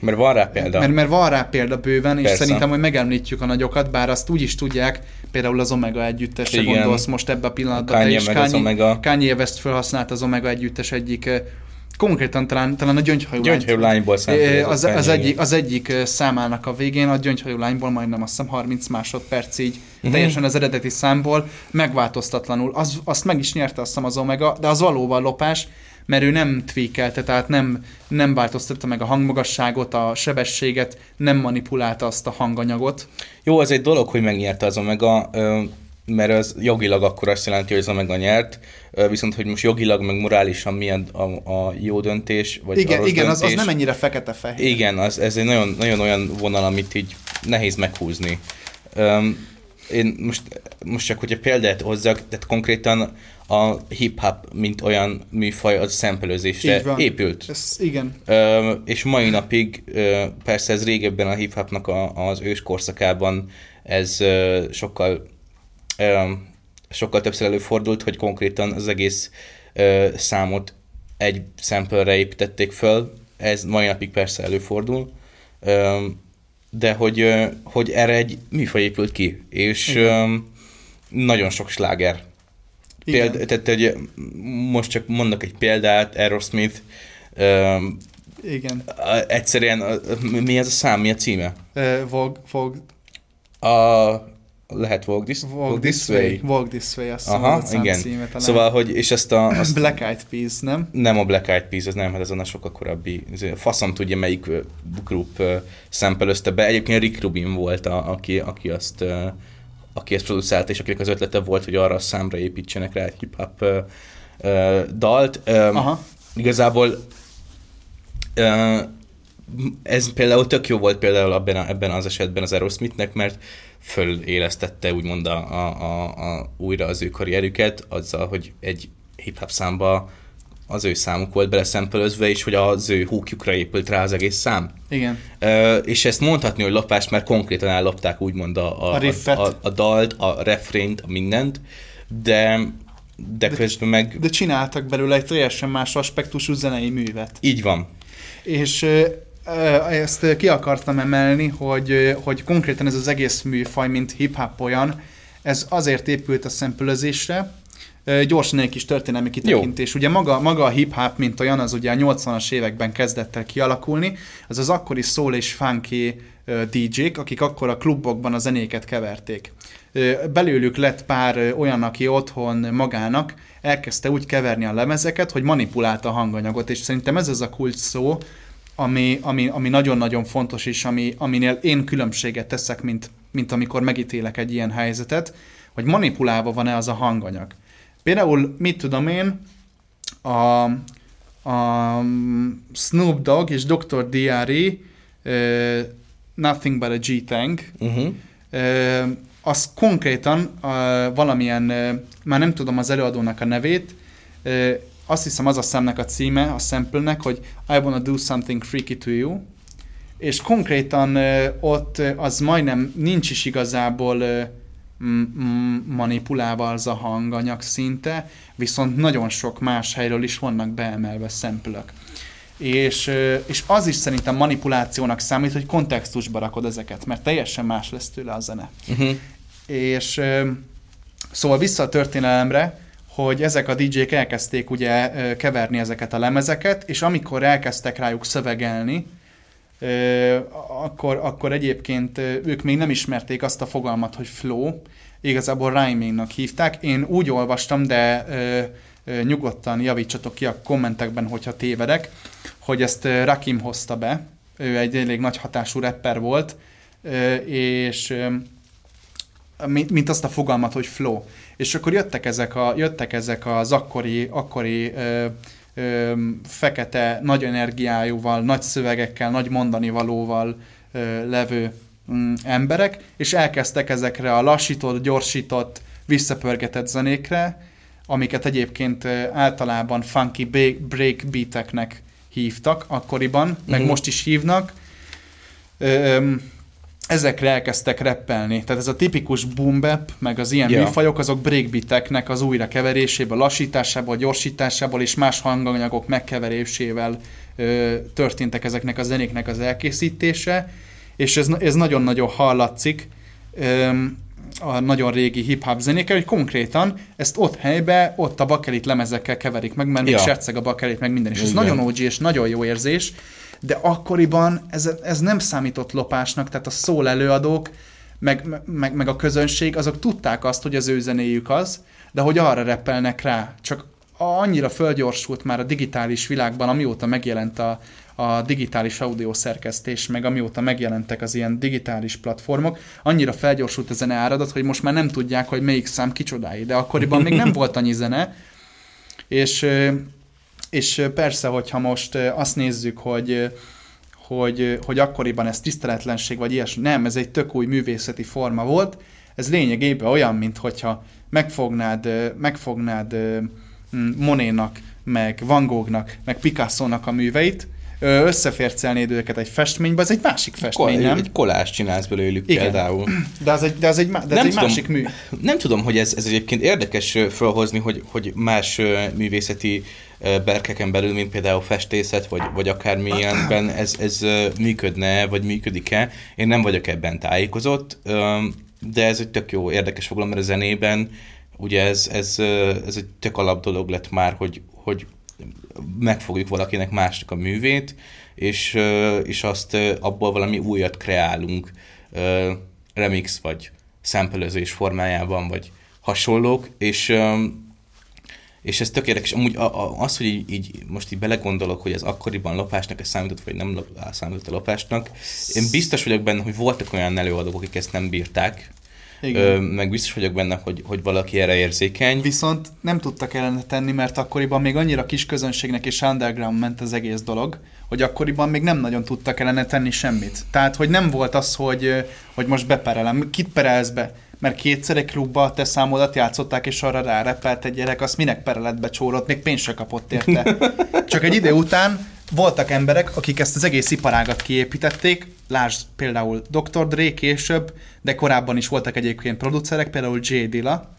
Mert van rá példa. Mert, mert van rá példa bőven, és Persze. szerintem, hogy megemlítjük a nagyokat, bár azt úgy is tudják, például az Omega együttesre gondolsz most ebbe a pillanatban. Kanye, is. Kanye, az Omega. Kanye West felhasznált az Omega együttes egyik konkrétan talán, talán a gyöngyhajú, Gyöngyhajú lányból az, az, egyik, az egyik számának a végén, a gyöngyhajú lányból majdnem azt hiszem 30 másodperc így, Mhm. teljesen az eredeti számból, megváltoztatlanul. Az, azt meg is nyerte azt hiszem az Omega, de az valóban lopás, mert ő nem tweakelte, tehát nem, nem változtatta meg a hangmagasságot, a sebességet, nem manipulálta azt a hanganyagot. Jó, az egy dolog, hogy megnyerte az Omega, ö, mert az jogilag akkor azt jelenti, hogy az Omega nyert, ö, viszont hogy most jogilag, meg morálisan mi a, a, a jó döntés, vagy a igen, rossz igen az, döntés. az nem ennyire fekete-fehér. Igen, az, ez egy nagyon, nagyon olyan vonal, amit így nehéz meghúzni. Um, én most, most csak, hogyha példát hozzak, tehát konkrétan a hip-hop, mint olyan műfaj, az szempelőzésre épült. Ez, igen. Ö, és mai napig, ö, persze ez régebben a hip-hopnak a, az ős korszakában ez ö, sokkal, sokkal többször előfordult, hogy konkrétan az egész számot egy sample építették föl, ez mai napig persze előfordul, de hogy, hogy erre egy műfaj épült ki, és ö, nagyon sok sláger igen. Péld, tehát, hogy most csak mondok egy példát, Aerosmith, igen. egyszerűen, mi ez a szám, mi a címe? Uh, Vogue, Vogue, A, lehet Walk This, Walk This Way. Walk This Way, azt Aha, igen. címe talán. Szóval, hogy, és ezt a, *clears throat* azt Black Eyed Peas, nem? nem a Black Eyed Peas, ez nem, hát ez a sokkal korábbi, faszom tudja, melyik group szempelözte be. Egyébként Rick Rubin volt, a, aki, aki azt aki ezt producerált, és akinek az ötlete volt, hogy arra a számra építsenek rá egy hip-hop dalt. Aha. Igazából ez például tök jó volt például ebben, a, ebben az esetben az Aerosmithnek, mert fölélesztette úgymond a, a, a, újra az ő karrierüket azzal, hogy egy hip-hop számba az ő számuk volt beleszempelözve, és hogy az ő húkjukra épült rá az egész szám. Igen. Ö, és ezt mondhatni, hogy lopás, mert konkrétan ellopták úgymond a, a, A riffet. a, a, a dalt, a refrént, a mindent, de, de, de közben meg De csináltak belőle egy teljesen más aspektusú zenei művet. így van. És ezt ki akartam emelni, hogy, hogy konkrétan ez az egész műfaj, mint hip-hop olyan, ez azért épült a szempülözésre, Gyorsan egy kis történelmi kitekintés. Ugye maga, maga a hip-hop, mint olyan, az ugye a 80-as években kezdett el kialakulni. Az az akkori soul és funky DJ-k, akik akkor a klubokban a zenéket keverték. Belőlük lett pár olyan, aki otthon magának elkezdte úgy keverni a lemezeket, hogy manipulálta a hanganyagot, és szerintem ez az a kulcs szó, ami, ami, ami nagyon-nagyon fontos, és ami, aminél én különbséget teszek, mint, mint amikor megítélek egy ilyen helyzetet, hogy manipulálva van-e az a hanganyag. Például, mit tudom én, a, a Snoop Dogg és Dr. Dre uh, Nothing but a G-Tang, Uh-huh. Ö, az konkrétan ö, valamilyen, ö, már nem tudom az előadónak a nevét, ö, azt hiszem az a szemnek a címe, a samplenek, hogy I wanna do something freaky to you, és konkrétan ö, ott az majdnem nincs is igazából ö, manipulálva az a hanganyag szinte, viszont nagyon sok más helyről is vannak beemelve szempülök. És, és az is szerintem manipulációnak számít, hogy kontextusba rakod ezeket, mert teljesen más lesz tőle a zene. Uh-huh. És szóval vissza a történelemre, hogy ezek a DJ-k elkezdték ugye keverni ezeket a lemezeket, és amikor elkezdtek rájuk szövegelni, akkor, akkor egyébként ők még nem ismerték azt a fogalmat, hogy flow, igazából rhymingnak hívták. Én úgy olvastam, de nyugodtan javítsatok ki a kommentekben, hogyha tévedek, hogy ezt Rakim hozta be, ő egy elég nagy hatású rapper volt, és mint azt a fogalmat, hogy flow. És akkor jöttek ezek, a, jöttek ezek az akkori, akkori ö, ö, fekete, nagy energiájúval, nagy szövegekkel, nagy mondani valóval ö, levő mm, emberek, és elkezdtek ezekre a lassított, gyorsított, visszapörgetett zenékre, amiket egyébként általában funky ba- breakbeateknek hívtak akkoriban, meg Mhm. most is hívnak. Ö, ezekre elkezdtek reppelni. Tehát ez a tipikus boom bap, meg az ilyen yeah. műfajok, azok breakbeateknek az újra keveréséből, lassításából, gyorsításából és más hanganyagok megkeverésével ö, történtek ezeknek a zenéknek az elkészítése, és ez, ez nagyon-nagyon hallatszik. Ö, a nagyon régi hip-hop zenékkel, hogy konkrétan ezt ott helybe, ott a bakelit lemezekkel keverik meg, mert még Ja. serceg a bakelit, meg minden, és ez Igen. nagyon OG és nagyon jó érzés, de akkoriban ez, ez nem számított lopásnak, tehát a szól előadók, meg, meg, meg a közönség, azok tudták azt, hogy az ő zenéjük az, de hogy arra repelnek rá. Csak annyira fölgyorsult már a digitális világban, amióta megjelent a, a digitális audio szerkesztés, meg amióta megjelentek az ilyen digitális platformok, annyira felgyorsult a zene áradat, hogy most már nem tudják, hogy melyik szám kicsodái, de akkoriban még nem *laughs* volt annyi zene, és, és persze, hogyha most azt nézzük, hogy hogy, hogy akkoriban ez tiszteletlenség, vagy ilyesmi. Nem, ez egy tök új művészeti forma volt. Ez lényegében olyan, mint hogyha megfognád, megfognád Monénak, meg Van Goghnak, meg Picasso-nak a műveit, összefércelnéd őket egy festménybe, ez egy másik festmény, Kol- nem? egy kolást csinálsz belőlük Igen. például. De az egy, de az egy, de ez Nem egy tudom. másik mű. Nem tudom, hogy ez, ez egyébként érdekes felhozni, hogy, hogy más művészeti berkeken belül, mint például festészet, vagy, vagy akármilyenben ez, ez működne, vagy működik-e. Én nem vagyok ebben tájékozott, de ez egy tök jó, érdekes fogalom, mert a zenében ugye ez, ez, ez egy tök alap dolog lett már, hogy, hogy megfogjuk valakinek másnak a művét, és, és azt abból valami újat kreálunk, remix vagy szempelőzés formájában, vagy hasonlók, és, és ez tök érdekes. Amúgy a, a, az, hogy így, így most így belegondolok, hogy ez akkoriban lopásnak ez számított, vagy nem lop, számított a lopásnak, én biztos vagyok benne, hogy voltak olyan előadók, akik ezt nem bírták, Igen. Ö, meg biztos vagyok benne, hogy, hogy valaki erre érzékeny. Viszont nem tudtak ellene tenni, mert akkoriban még annyira kis közönségnek és underground ment az egész dolog, hogy akkoriban még nem nagyon tudtak ellene tenni semmit. Tehát, hogy nem volt az, hogy, hogy most beperelem. Kit perelsz be? Mert kétszer egy klubba a te számodat játszották, és arra rárepelt egy gyerek, azt minek pereled be csórot, még pénzt se kapott érte. *laughs* Csak egy idő után voltak emberek, akik ezt az egész iparágat kiépítették, lásd például Dr. Dre később, de korábban is voltak egyébként producerek, például J. Dilla,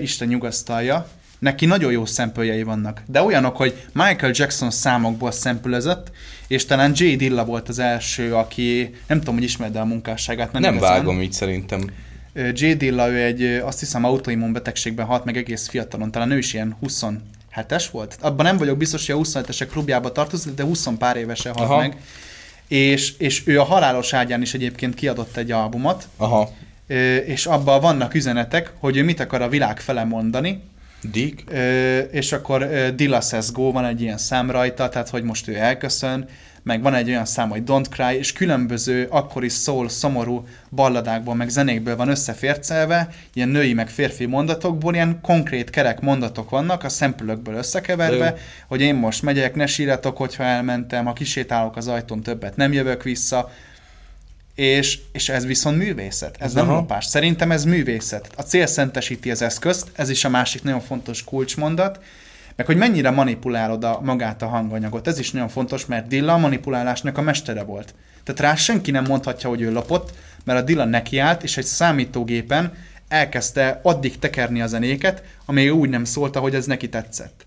Isten nyugasztalja, neki nagyon jó szempöljei vannak, de olyanok, hogy Michael Jackson számokból szempülözött, és talán J. Dilla volt az első, aki, nem tudom, hogy ismered a munkásságát, Nem igazán. vágom így szerintem. J. Dilla, ő egy, azt hiszem, autoimmun betegségben halt meg egész fiatalon, talán ő is ilyen 27-es volt. Abban nem vagyok biztos, hogy a 27-esek klubjába tartozik, de 20 pár évesen halt Aha. meg. És, és ő a halálos ágyán is egyébként kiadott egy albumot, Aha. És abban vannak üzenetek, hogy ő mit akar a világ fele mondani, Dick? Ö, és akkor ö, Dilla Says Go, van egy ilyen szám rajta, tehát hogy most ő elköszön, meg van egy olyan szám, hogy Don't Cry, és különböző akkori szól, szomorú balladákból, meg zenékből van összefércelve, ilyen női meg férfi mondatokból, ilyen konkrét kerek mondatok vannak, a szempülökből összekeverve, hogy én most megyek, ne sírjatok, hogyha elmentem, ha kisétálok az ajtón, többet nem jövök vissza, és, és ez viszont művészet, ez nem Aha. lopás. Szerintem ez művészet. A cél szentesíti az eszközt, ez is a másik nagyon fontos kulcsmondat, meg hogy mennyire manipulálod a, magát a hanganyagot. Ez is nagyon fontos, mert Dilla a manipulálásnak a mestere volt. Tehát rá senki nem mondhatja, hogy ő lopott, mert a Dilla nekiállt, és egy számítógépen elkezdte addig tekerni a zenéket, amíg úgy nem szólt, hogy ez neki tetszett.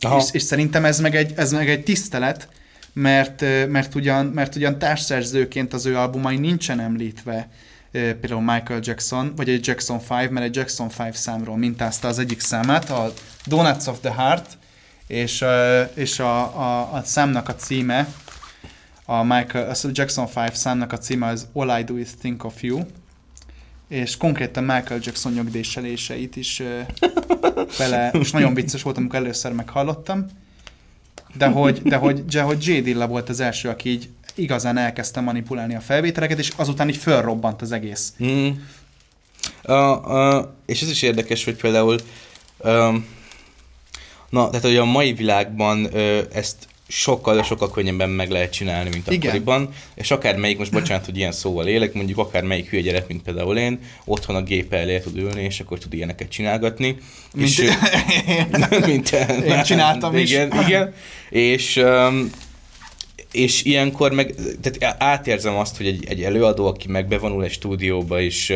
Aha. És, és szerintem ez meg egy, ez meg egy tisztelet, mert, mert, ugyan, mert ugyan társszerzőként az ő albumai nincsen említve, például Michael Jackson, vagy egy Jackson 5, mert egy Jackson 5 számról mintázta az egyik számát, a Donuts of the Heart, és, és a, a, a számnak a címe, a Michael, a Jackson 5 számnak a címe az All I Do Is Think of You, és konkrétan Michael Jackson nyögdéseléseit is *laughs* bele, és nagyon vicces volt, amikor először meghallottam, de hogy, de hogy, de hogy J. Dilla volt az első, aki így igazán elkezdte manipulálni a felvételeket, és azután így fölrobbant az egész. Mm. Uh, uh, és ez is érdekes, hogy például um, na, tehát hogy a mai világban uh, ezt sokkal, de sokkal könnyebben meg lehet csinálni, mint Igen. akkoriban, és akármelyik, most bocsánat, hogy ilyen szóval élek, mondjuk akármelyik hülye gyerek, mint például én, otthon a gép elé tud ülni, és akkor tud ilyeneket csinálgatni. Mint, és, *laughs* *laughs* mint Én csináltam is. igen, Igen, és, és ilyenkor meg, tehát átérzem azt, hogy egy, egy előadó, aki meg bevonul egy stúdióba, és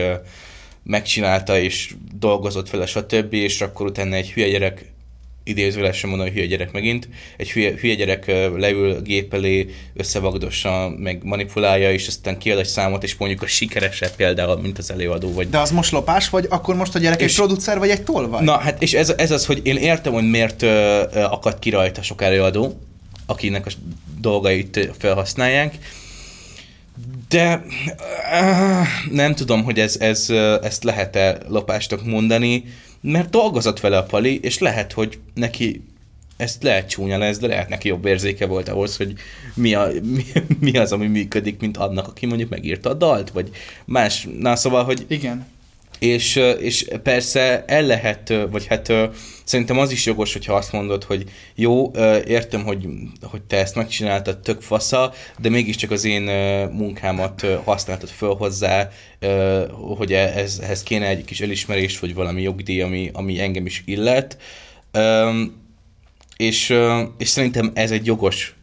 megcsinálta, és dolgozott vele, stb., és akkor utána egy hülye gyerek idézőlesen mondom, hogy hülye gyerek megint, egy hülye, hülye gyerek ö, leül gép elé, összevagdossa, meg manipulálja, és aztán kiad egy számot, és mondjuk a sikeresebb például, mint az előadó. Vagy... De az most lopás, vagy akkor most a gyerek és... egy producer, vagy egy tolvaj? Na, hát és ez, ez az, hogy én értem, hogy miért ö, ö, akad ki rajta sok előadó, akinek a dolgait ö, felhasználják, de uh, nem tudom, hogy ez, ez, ezt lehet-e lopástok mondani, mert dolgozott vele a Pali, és lehet, hogy neki ezt lehet csúnya lesz, de lehet neki jobb érzéke volt ahhoz, hogy mi, a, *laughs* mi, mi az, ami működik, mint annak, aki mondjuk megírta a dalt, vagy más. Na szóval, hogy Igen. és, és persze el lehet, vagy hát szerintem az is jogos, hogyha azt mondod, hogy jó, értem, hogy, hogy te ezt megcsináltad, tök fasza, de mégiscsak az én munkámat használtad föl hozzá, hogy e, ez, ehhez kéne egy kis elismerés, vagy valami jogdíj, ami, ami engem is illet. És, és szerintem ez egy jogos,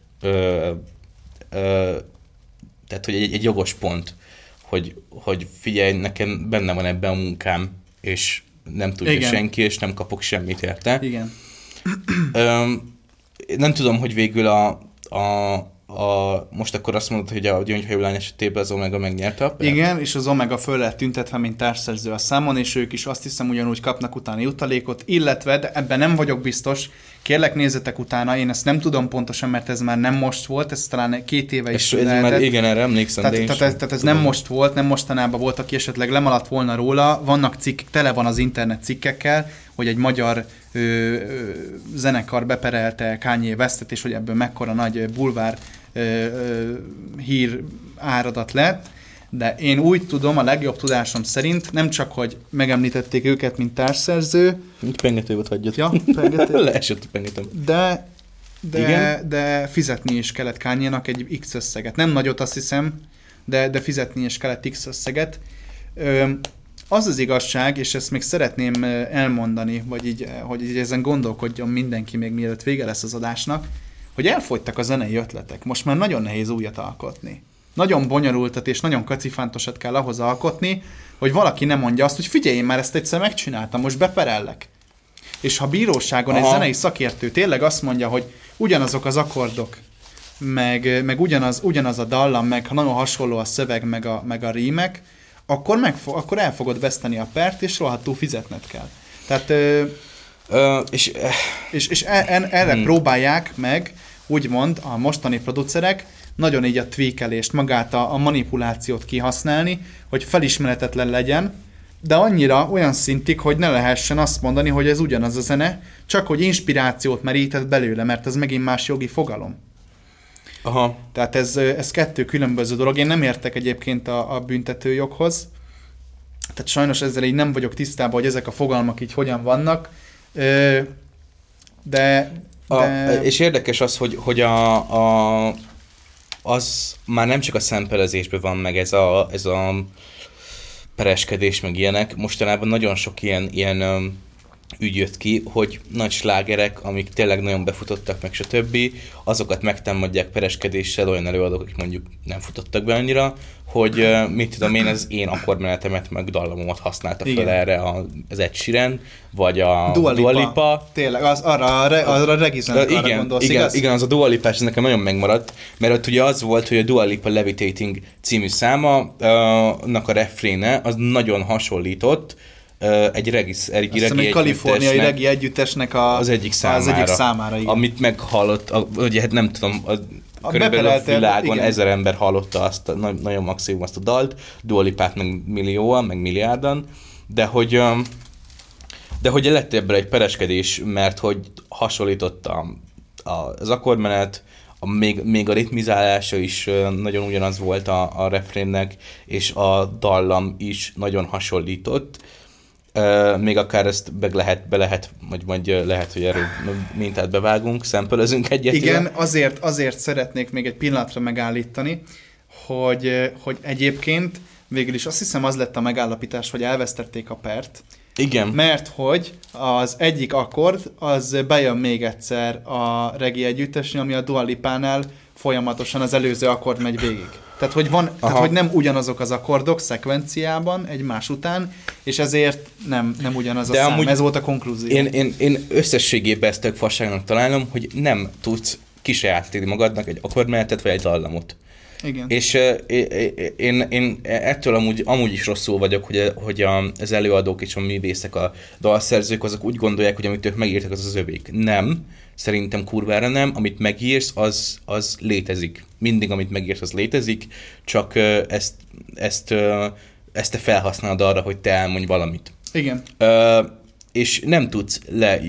tehát hogy egy, egy jogos pont, hogy, hogy figyelj, nekem benne van ebben a munkám, és nem tudja Igen. Senki, és nem kapok semmit érte. Igen. Öm, nem tudom, hogy végül a, a, a most akkor azt mondod, hogy a gyöngyhajú esetében az Omega megnyerte a pert? Igen, és az Omega föl lett tüntetve, mint társszerző a számon, és ők is azt hiszem ugyanúgy kapnak utána jutalékot, illetve, de ebben nem vagyok biztos, kérlek nézzetek utána, én ezt nem tudom pontosan, mert ez már nem most volt, ez talán két éve is ez már lehetett. igen, erre emlékszem, Tehát, tehát, ez, tehát ez tudom. nem most volt, nem mostanában volt, aki esetleg lemaladt volna róla. Vannak cikk, tele van az internet cikkekkel, hogy egy magyar ö, ö, zenekar beperelte Kanye Westet, és hogy ebből mekkora nagy bulvár ö, ö, hír áradat lett. De én úgy tudom, a legjobb tudásom szerint, nem csak, hogy megemlítették őket, mint társszerző, Mit pengető volt hagyjad? ja, pengető, *laughs* Leesett a pengetem. de, de, Igen? de fizetni is kellett Kanye-nak egy X összeget. Nem nagyot azt hiszem, de, de fizetni is kellett X összeget. Ö, az az igazság, és ezt még szeretném elmondani, vagy így, hogy így ezen gondolkodjon mindenki még mielőtt vége lesz az adásnak, hogy elfogytak a zenei ötletek. Most már nagyon nehéz újat alkotni. Nagyon bonyolultat és nagyon kacifántosat kell ahhoz alkotni, hogy valaki nem mondja azt, hogy figyelj, én már ezt egyszer megcsináltam, most beperellek. És ha bíróságon egy Aha. zenei szakértő tényleg azt mondja, hogy ugyanazok az akkordok, meg, meg ugyanaz, ugyanaz a dallam, meg ha nagyon hasonló a szöveg, meg a, meg a rímek, akkor, meg, akkor el fogod veszteni a pert, és rohadtul fizetned kell. Tehát, ö, Ö, és eh, és, és e, en, erre hmm. próbálják meg, úgymond a mostani producerek nagyon így a tweakelést, magát a, a manipulációt kihasználni, hogy felismeretetlen legyen, de annyira olyan szintig, hogy ne lehessen azt mondani, hogy ez ugyanaz a zene, csak hogy inspirációt merített belőle, mert ez megint más jogi fogalom. aha, Tehát ez, ez kettő különböző dolog. Én nem értek egyébként a, a büntetőjoghoz. Tehát sajnos ezzel így nem vagyok tisztában, hogy ezek a fogalmak így hogyan vannak. De... A, de... és érdekes az, hogy, hogy a, a, az már nem csak a szempelezésben van meg ez a, ez a pereskedés, meg ilyenek. Mostanában nagyon sok ilyen, ilyen ügy jött ki, hogy nagy slágerek, amik tényleg nagyon befutottak, meg stb., azokat megtámadják pereskedéssel olyan előadók, akik mondjuk nem futottak be annyira, hogy mit tudom én, az én akkordmenetemet, meg dallamomat használta fel Igen. erre a, az Ed Sheeran, vagy a Dua Lipa. Dua Lipa Tényleg, az, arra, arra a Regi Ö, zenekarra igen, gondolsz, igen, igaz? igen, az a Dua Lipa, ez nekem nagyon megmaradt, mert ott ugye az volt, hogy a Dua Lipa Levitating című száma, uh, annak a refréne, az nagyon hasonlított egy regis, egy Azt regi egy kaliforniai együttesnek regi együttesnek a, az egyik számára, Az egyik számára, igen. amit meghallott, a, ugye hát nem tudom, a, A körülbelül a világon igen. ezer ember hallotta azt, a, na- nagyon maximum azt a dalt, Dua Lipát meg millióan, meg milliárdan, de hogy de hogy lett ebből egy pereskedés, mert hogy hasonlított a, a, az akkordmenet, a, még, még a ritmizálása is nagyon ugyanaz volt a, a refrénnek, és a dallam is nagyon hasonlított. Még akár ezt be lehet, be lehet, vagy ö, lehet, hogy erről mintát bevágunk, szempelezünk egyet. Igen, azért, azért szeretnék még egy pillanatra megállítani, hogy, hogy egyébként végül is azt hiszem az lett a megállapítás, hogy elvesztették a pert, Igen. mert hogy az egyik akkord, az bejön még egyszer a regi együttesnél, ami a Dua Lipánál folyamatosan az előző akkord megy végig. Tehát hogy, van, tehát, hogy nem ugyanazok az akkordok szekvenciában egymás után, és ezért nem, nem ugyanaz a De szám. amúgy Ez volt a konklúzió. Én, én, én összességében ezt tök fasságnak találom, hogy nem tudsz kisajátítani magadnak egy akkordmenetet vagy egy dallamot. Igen. És uh, én, én ettől amúgy, amúgy is rosszul vagyok, hogy, hogy a, az előadók és a művészek, a dalszerzők, azok úgy gondolják, hogy amit ők megírtak, az az övék. Nem, szerintem kurvára nem. Amit megírsz, az, az létezik. Mindig, amit megírsz, az létezik, csak ezt, ezt, ezt te felhasználod arra, hogy te elmondj valamit. Igen. Uh, és nem tudsz le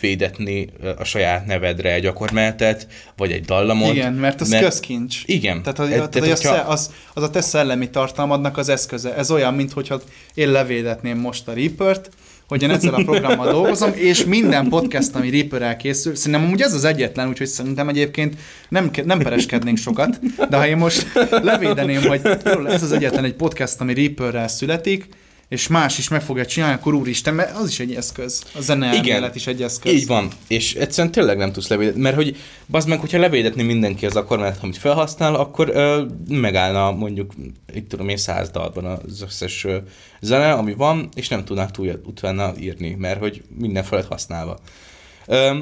védetni a saját nevedre egy akkordmenetet, vagy egy dallamot. Igen, mert az mert... közkincs. Igen. Tehát, hogy, tehát, tehát, hogyha... az, az a te szellemi tartalmadnak az eszköze. Ez olyan, mintha én levédetném most a Reaper-t, hogy én ezzel a programmal dolgozom, és minden podcast, ami Reaper-rel készül, szerintem amúgy ez az egyetlen, úgyhogy szerintem egyébként nem, nem pereskednénk sokat, de ha én most levédeném, hogy ez az egyetlen egy podcast, ami Reaper-rel születik, és más is meg fogja csinálni, akkor úristen, mert az is egy eszköz. A zene Igen, is egy eszköz. Így van. És egyszerűen tényleg nem tudsz levédetni, mert hogy bazd meg, hogyha levédetni mindenki az akkordmenet, amit felhasznál, akkor ö, megállna mondjuk, itt tudom én, száz dalban az összes ö, zene, ami van, és nem tudnák túl utána írni, mert hogy minden felett használva. Ö,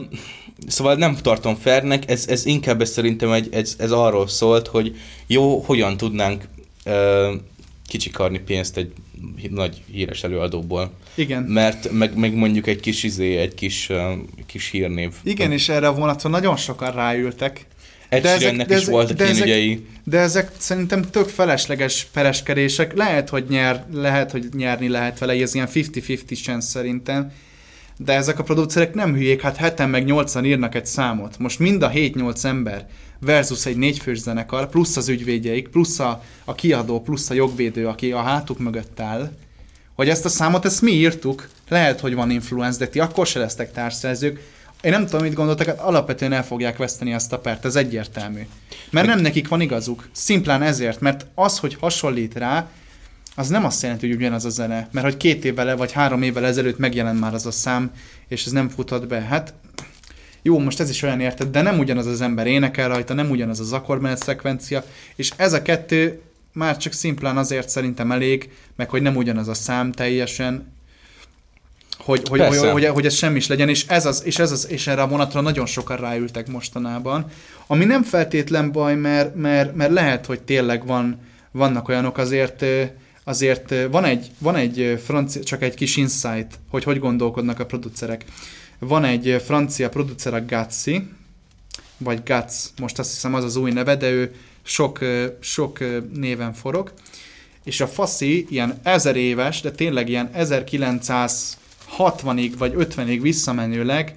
szóval nem tartom fernek, ez, ez inkább ez szerintem egy, ez, ez arról szólt, hogy jó, hogyan tudnánk ö, kicsikarni pénzt egy nagy híres előadóból. Igen. Mert meg, meg mondjuk egy kis izé, egy kis, uh, kis hírnév. Igen, és erre a vonaton nagyon sokan ráültek. Egy de ezek, de is ezek, voltak de ezek, ügyei. De ezek szerintem tök felesleges pereskedések. Lehet, hogy, nyer, lehet, hogy nyerni lehet vele, ez ilyen 50-50 chance szerintem. De ezek a producerek nem hülyék, hát heten meg nyolcan írnak egy számot. Most mind a 7-8 ember versus egy négyfős zenekar, plusz az ügyvédjeik, plusz a, a kiadó, plusz a jogvédő, aki a hátuk mögött áll, hogy ezt a számot, ezt mi írtuk, lehet, hogy van influence, de ti akkor se lesztek társszerzők. Én nem tudom, mit gondoltak, hát alapvetően el fogják veszteni ezt a pert, ez egyértelmű. Mert nem nekik van igazuk. Szimplán ezért, mert az, hogy hasonlít rá, az nem azt jelenti, hogy ugyanaz a zene. Mert hogy két évvel vagy három évvel ezelőtt megjelent már az a szám, és ez nem futott be. Hát jó, most ez is olyan érted, de nem ugyanaz az ember énekel rajta, nem ugyanaz az akkordmenet szekvencia, és ez a kettő már csak szimplán azért szerintem elég, meg hogy nem ugyanaz a szám teljesen, hogy, hogy, hogy, hogy, hogy ez semmi is legyen, és ez az, és ez az, és erre a vonatra nagyon sokan ráültek mostanában, ami nem feltétlen baj, mert, mert, mert lehet, hogy tényleg van, vannak olyanok azért, azért van egy, van egy francia, csak egy kis insight, hogy hogy gondolkodnak a producerek. Van egy francia producer, a Gatsi, vagy Gats, most azt hiszem az az új neve, de ő sok, sok néven forog, és a faszi ilyen ezer éves, de tényleg ilyen 1960-ig vagy 50-ig visszamenőleg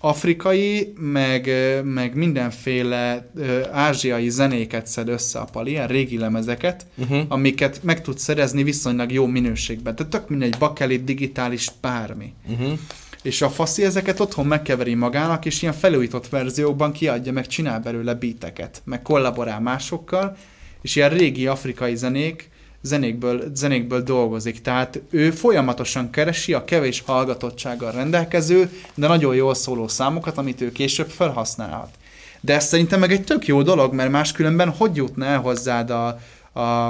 afrikai, meg, meg mindenféle ázsiai zenéket szed össze a pali, ilyen régi lemezeket, uh-huh. amiket meg tudsz szerezni viszonylag jó minőségben. Tehát tök mindegy, bakelit, digitális, bármi. Uh-huh és a faszi ezeket otthon megkeveri magának, és ilyen felújított verziókban kiadja, meg csinál belőle beateket, meg kollaborál másokkal, és ilyen régi afrikai zenék, zenékből, zenékből dolgozik. Tehát ő folyamatosan keresi a kevés hallgatottsággal rendelkező, de nagyon jól szóló számokat, amit ő később felhasználhat. De ez szerintem meg egy tök jó dolog, mert máskülönben hogy jutna el hozzád a, a,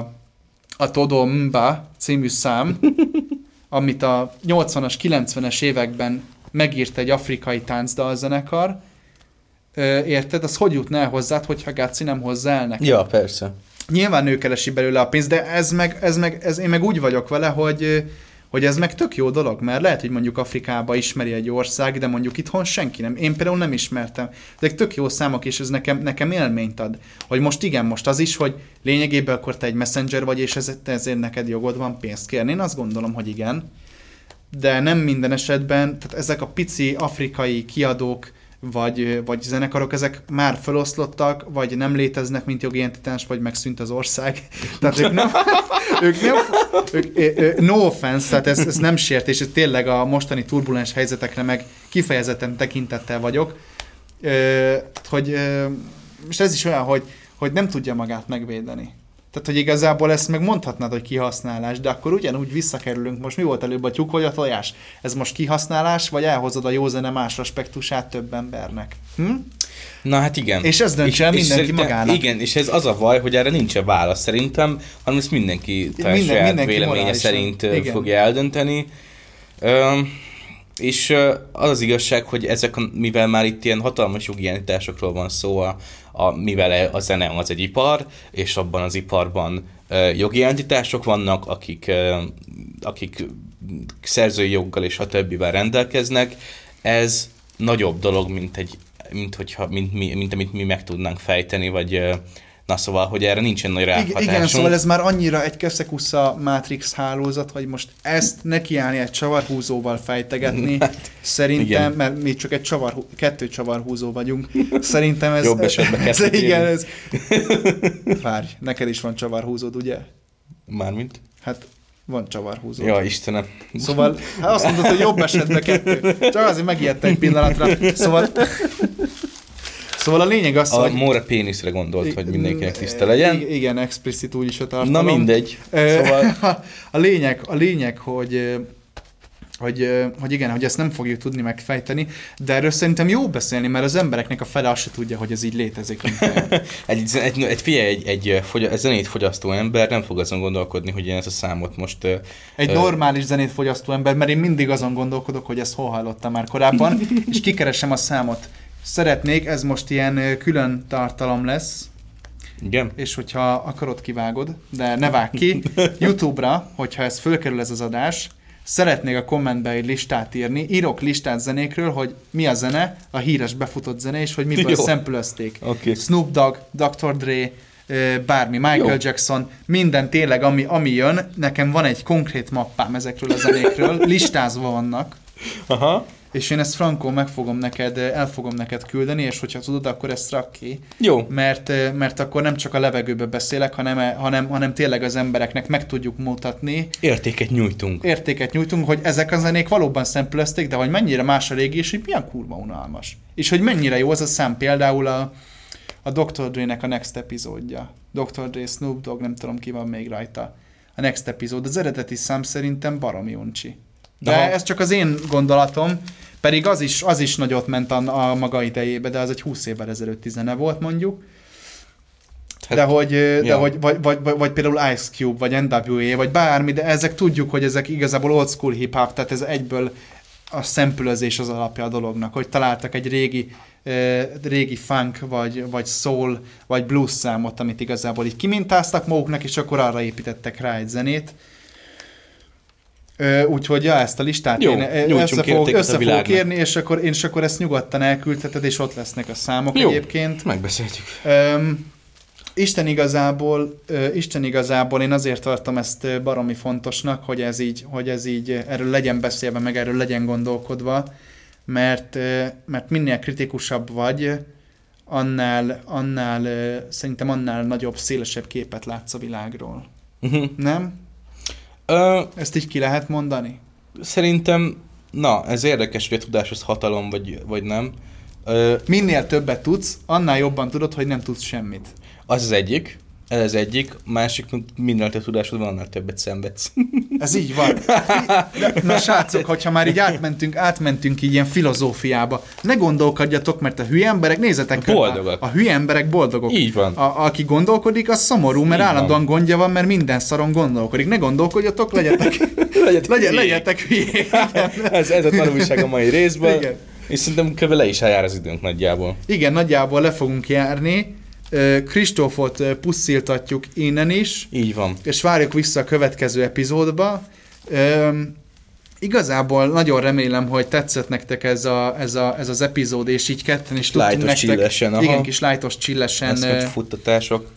a Todo Mba című szám, *laughs* amit a 80-as, 90-es években megírt egy afrikai táncdalzenekar, érted? Az hogy jutna el hozzád, hogyha Gáci nem hozzá el neked? Ja, persze. Nyilván ő keresi belőle a pénzt, de ez meg, ez meg, ez, én meg úgy vagyok vele, hogy hogy ez meg tök jó dolog, mert lehet, hogy mondjuk Afrikába ismeri egy ország, de mondjuk itthon senki nem. Én például nem ismertem. Ezek tök jó számok, és ez nekem, nekem élményt ad. Hogy most igen, most az is, hogy lényegében akkor te egy messenger vagy, és ez, ezért neked jogod van pénzt kérni. Én azt gondolom, hogy igen. De nem minden esetben, tehát ezek a pici afrikai kiadók, vagy, vagy zenekarok, ezek már feloszlottak, vagy nem léteznek, mint jogi entitás, vagy megszűnt az ország. *laughs* Tehát ők nem, *laughs* ők nem ők, no offense, tehát ez, ez nem sértés, ez tényleg a mostani turbulens helyzetekre meg kifejezetten tekintettel vagyok, hogy, és ez is olyan, hogy, hogy nem tudja magát megvédeni. Tehát, hogy igazából ezt meg mondhatnád, hogy kihasználás, de akkor ugyanúgy visszakerülünk. Most mi volt előbb a tyúk vagy a tojás? Ez most kihasználás, vagy elhozod a jó zene más aspektusát több embernek? Hm? Na hát igen. És ez döntse el mindenki magának. Igen, és ez az a baj, hogy erre nincs válasz szerintem, hanem ezt mindenki Minden- saját mindenki véleménye morálisan. szerint Igen. fogja eldönteni. Öm, és az az igazság, hogy ezek, mivel már itt ilyen hatalmas jogi entitásokról van szó, a, a, mivel a zene az egy ipar, és abban az iparban jogi entitások vannak, akik, akik szerzői joggal és a többivel rendelkeznek, ez nagyobb dolog, mint egy mint, hogyha, mint, mi, mint amit mi meg tudnánk fejteni, vagy na szóval, hogy erre nincsen nagy ráhatásunk. igen, szóval ez már annyira egy keszekusza Matrix hálózat, hogy most ezt nekiállni egy csavarhúzóval fejtegetni, *laughs* szerintem, igen. mert mi csak egy csavar, kettő csavarhúzó vagyunk, szerintem ez... Jobb esetben ez, igen, ez... Várj, neked is van csavarhúzód, ugye? Mármint? Hát van csavarhúzó. Ja, Istenem. Szóval, hát azt mondod, hogy jobb esetben kettő. Csak azért megijedt egy pillanatra. Szóval, szóval a lényeg az, A hogy... Móra péniszre gondolt, hogy mindenkinek tiszta legyen. Igen, explicit úgyis a Na tartalom. mindegy. Szóval *laughs* a lényeg, a lényeg, hogy hogy, hogy igen, hogy ezt nem fogjuk tudni megfejteni, de erről szerintem jó beszélni, mert az embereknek a fele azt se tudja, hogy ez így létezik. *laughs* egy, egy, egy, figyelj, egy, egy, fogy, egy zenét fogyasztó ember nem fog azon gondolkodni, hogy én ezt a számot most... Egy Ö. normális zenét fogyasztó ember, mert én mindig azon gondolkodok, hogy ezt hol hallottam már korábban, *laughs* és kikeresem a számot. Szeretnék, ez most ilyen külön tartalom lesz, Igen? és hogyha akarod, kivágod, de ne vág ki. *laughs* YouTube-ra, hogyha ez fölkerül ez az adás, szeretnék a kommentbe egy listát írni, írok listát zenékről, hogy mi a zene, a híres befutott zene, és hogy miből Jó. szempülözték. Oké. Snoop Dogg, Dr. Dre, bármi, Michael Jó. Jackson, minden tényleg, ami, ami jön, nekem van egy konkrét mappám ezekről a zenékről, *laughs* listázva vannak, Aha. És én ezt Franco meg fogom neked, el fogom neked küldeni, és hogyha tudod, akkor ezt rak ki Jó. mert, ö, mert akkor nem csak a levegőbe beszélek, hanem, hanem, hanem tényleg az embereknek meg tudjuk mutatni, Értéket nyújtunk. értéket nyújtunk, hogy ezek a zenék valóban szempülözték, de hogy mennyire más a régi, és hogy milyen kurva unalmas. És hogy mennyire jó az a szám, például a, a Dr. Dre-nek a Next epizódja. Dr. Dre, Snoop Dogg, nem tudom ki van még rajta. A Next epizód, az eredeti szám szerintem baromi uncsi. De Aha. ez csak az én gondolatom, pedig az is, az is nagyot ment a, a maga idejébe, de az egy 20 évvel ezelőtti zene volt mondjuk. Hát, de hogy, ö, de ja. hogy vagy, vagy, vagy, vagy például Ice Cube, vagy NWA, vagy bármi, de ezek tudjuk, hogy ezek igazából old school hip-hop, tehát ez egyből a szempülözés az alapja a dolognak, hogy találtak egy régi, régi funk, vagy, vagy soul, vagy blues számot, amit igazából így kimintáztak maguknak, és akkor arra építettek rá egy zenét. Úgyhogy ja, ezt a listát Jó, én össze fogok, értéket a össze fogok érni, és akkor, és akkor ezt nyugodtan elküldheted, és ott lesznek a számok Jó. egyébként. Megbeszéltük. Öm, Isten igazából, Isten igazából én azért tartom ezt baromi fontosnak, hogy ez így, hogy ez így erről legyen beszélve, meg erről legyen gondolkodva, mert, mert minél kritikusabb vagy, annál, annál szerintem annál nagyobb, szélesebb képet látsz a világról. Uh-huh. Nem? Ö, Ezt így ki lehet mondani? szerintem, na, ez érdekes, hogy a tudás az hatalom, vagy, vagy nem. Ö, Minél többet tudsz, annál jobban tudod, hogy nem tudsz semmit. az az egyik, ez az egyik, másik, minél több tudásod van, annál többet szenvedsz. *laughs* Ez így van. Na srácok, hogyha már így átmentünk, átmentünk így ilyen filozófiába, ne gondolkodjatok, mert a hülye emberek, nézzetek körbe, Boldogak. A hülye emberek boldogok. Így van. A, aki gondolkodik, az szomorú, mert Így van. állandóan gondja van, mert minden szaron gondolkodik. Ne gondolkodjatok, legyetek, Legyetek *laughs* legyen, hülyék. legyetek hülyék. *laughs* ez, ez a tanulság a mai részből. Igen. És szerintem kb. le is eljár az időnk nagyjából. Igen, nagyjából le fogunk járni. Kristófot ö, pusziltatjuk innen is. Így van. és várjuk vissza a következő epizódba. Üm, igazából nagyon remélem, hogy tetszett nektek ez, a, ez, a, ez az epizód, és így ketten is tudtunk nektek, csillesen, aha. igen, kis lájtos csillesen hogy futtatások.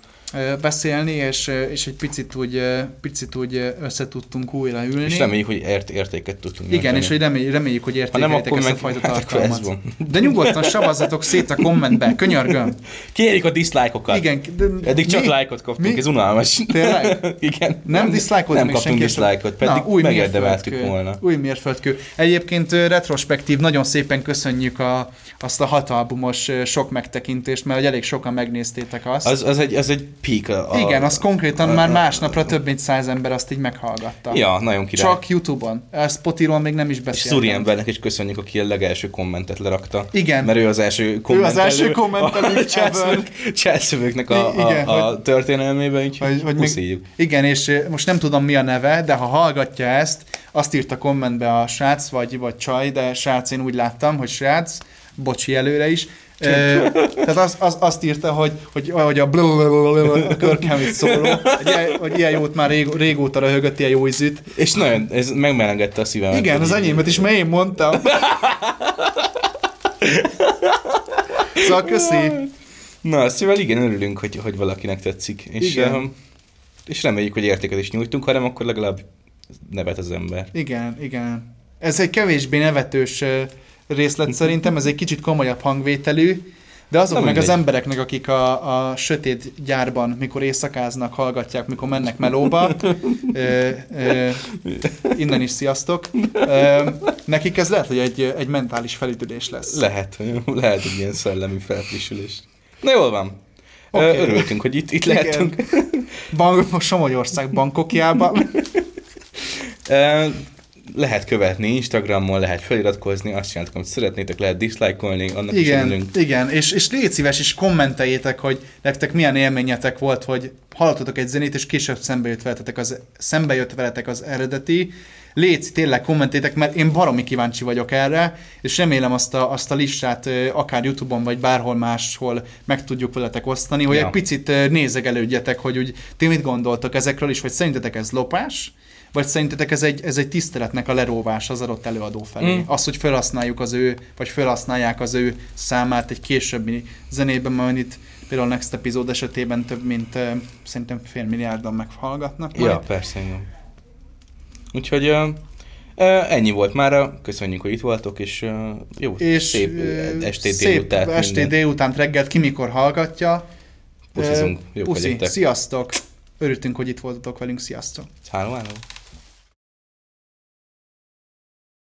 Beszélni, és, és egy picit úgy, picit úgy összetudtunk újra ülni. És reméljük, hogy ért, értéket tudtunk igen, nyújtani. és hogy reméljük, reméljük hogy nem, akkor ezt a meg fajta hát tartalmat. De nyugodtan savazzatok szét a kommentbe, könyörgöm. Kérjük a dislike-okat. Igen, de Eddig csak mi? like-ot kaptunk, Mi? ez unalmas. Tényleg? *laughs* Igen. Nem Nem még kaptunk dislike-ot, pedig Na, új megérdemeltük volna. Új mérföldkő. Egyébként retrospektív, nagyon szépen köszönjük a, azt a hat albumos sok megtekintést, mert elég sokan megnéztétek azt. Az, az, egy, az egy peak. A, Igen, az konkrétan a- már a- másnapra több mint száz ember azt így meghallgatta. Ja, nagyon király. Csak Youtube-on. A Spotify-ról még nem is és beszéltem. Szuri embernek is köszönjük, aki a legelső kommentet lerakta. Igen. Mert ő az első Ő kommentelő. az első kommentelő *laughs* a Chelsea- Chelsea-vőknek a, igen, a, a történelmében, úgyhogy Hogy, hogy puszíjuk. még, igen, és most nem tudom mi a neve, de ha hallgatja ezt, azt írta kommentbe a srác, vagy, vagy csaj, de srác én úgy láttam, hogy srác, bocsi előre is, Ö, tehát az, az, azt írta, hogy, hogy, hogy a, körkemét szóló, hogy ilyen, hogy ilyen jót már rég, régóta röhögött, ilyen jó ízűt. És nagyon, ez megmelengedte a szívemet. Igen, az enyémet is, mert én mondtam. Szóval köszi. Na, szóval igen, örülünk, hogy, hogy valakinek tetszik. És, Igen. um, és reméljük, hogy értéket is nyújtunk, hanem akkor legalább nevet az ember. Igen, igen. Ez egy kevésbé nevetős részlet szerintem, ez egy kicsit komolyabb hangvételű, de azok Na meg az mindegy. emberek, meg akik a, a sötét gyárban, mikor éjszakáznak, hallgatják, mikor mennek melóba, *laughs* ö, ö, innen is sziasztok, ö, nekik ez lehet, hogy egy, egy mentális felütülés lesz. Lehet, lehet egy ilyen szellemi felfrissülés. Na jól van. Okay. Örültünk, hogy itt, itt Igen. lehetünk. Bank, Somogyország Bankokjában. Lehet követni Instagramon, lehet feliratkozni, azt csináltok, amit szeretnétek, lehet diszlájkolni, annak is Igen, örülünk. igen, és, és légy szíves, és kommenteljétek, hogy nektek milyen élményetek volt, hogy hallottatok egy zenét, és később szembe jött veletek az, szembe jött veletek az eredeti. Légy, tényleg kommentétek, mert én baromi kíváncsi vagyok erre, és remélem azt a, azt a listát akár Youtube-on, vagy bárhol máshol meg tudjuk veletek osztani, hogy Ja. egy picit nézegelődjetek, hogy úgy ti mit gondoltok ezekről is, hogy szerintetek ez lopás, vagy szerintetek ez egy, ez egy tiszteletnek a leróvás az adott előadó felé? Mm. Az, hogy felhasználjuk az ő, vagy felhasználják az ő számát egy későbbi zenében, majd itt például a Next epizód esetében több mint uh, szerintem fél milliárdan meghallgatnak. Majd. Ja, persze, igen. Úgyhogy uh, uh, ennyi volt mára, köszönjük, hogy itt voltok, és uh, jó, És szép uh, estét, szép délután. estét, délután, reggelt, ki mikor hallgatja. Puszizunk, Ö, jók Puszi, sziasztok! Örültünk, hogy itt voltatok velünk, sziasztok! Háló, háló.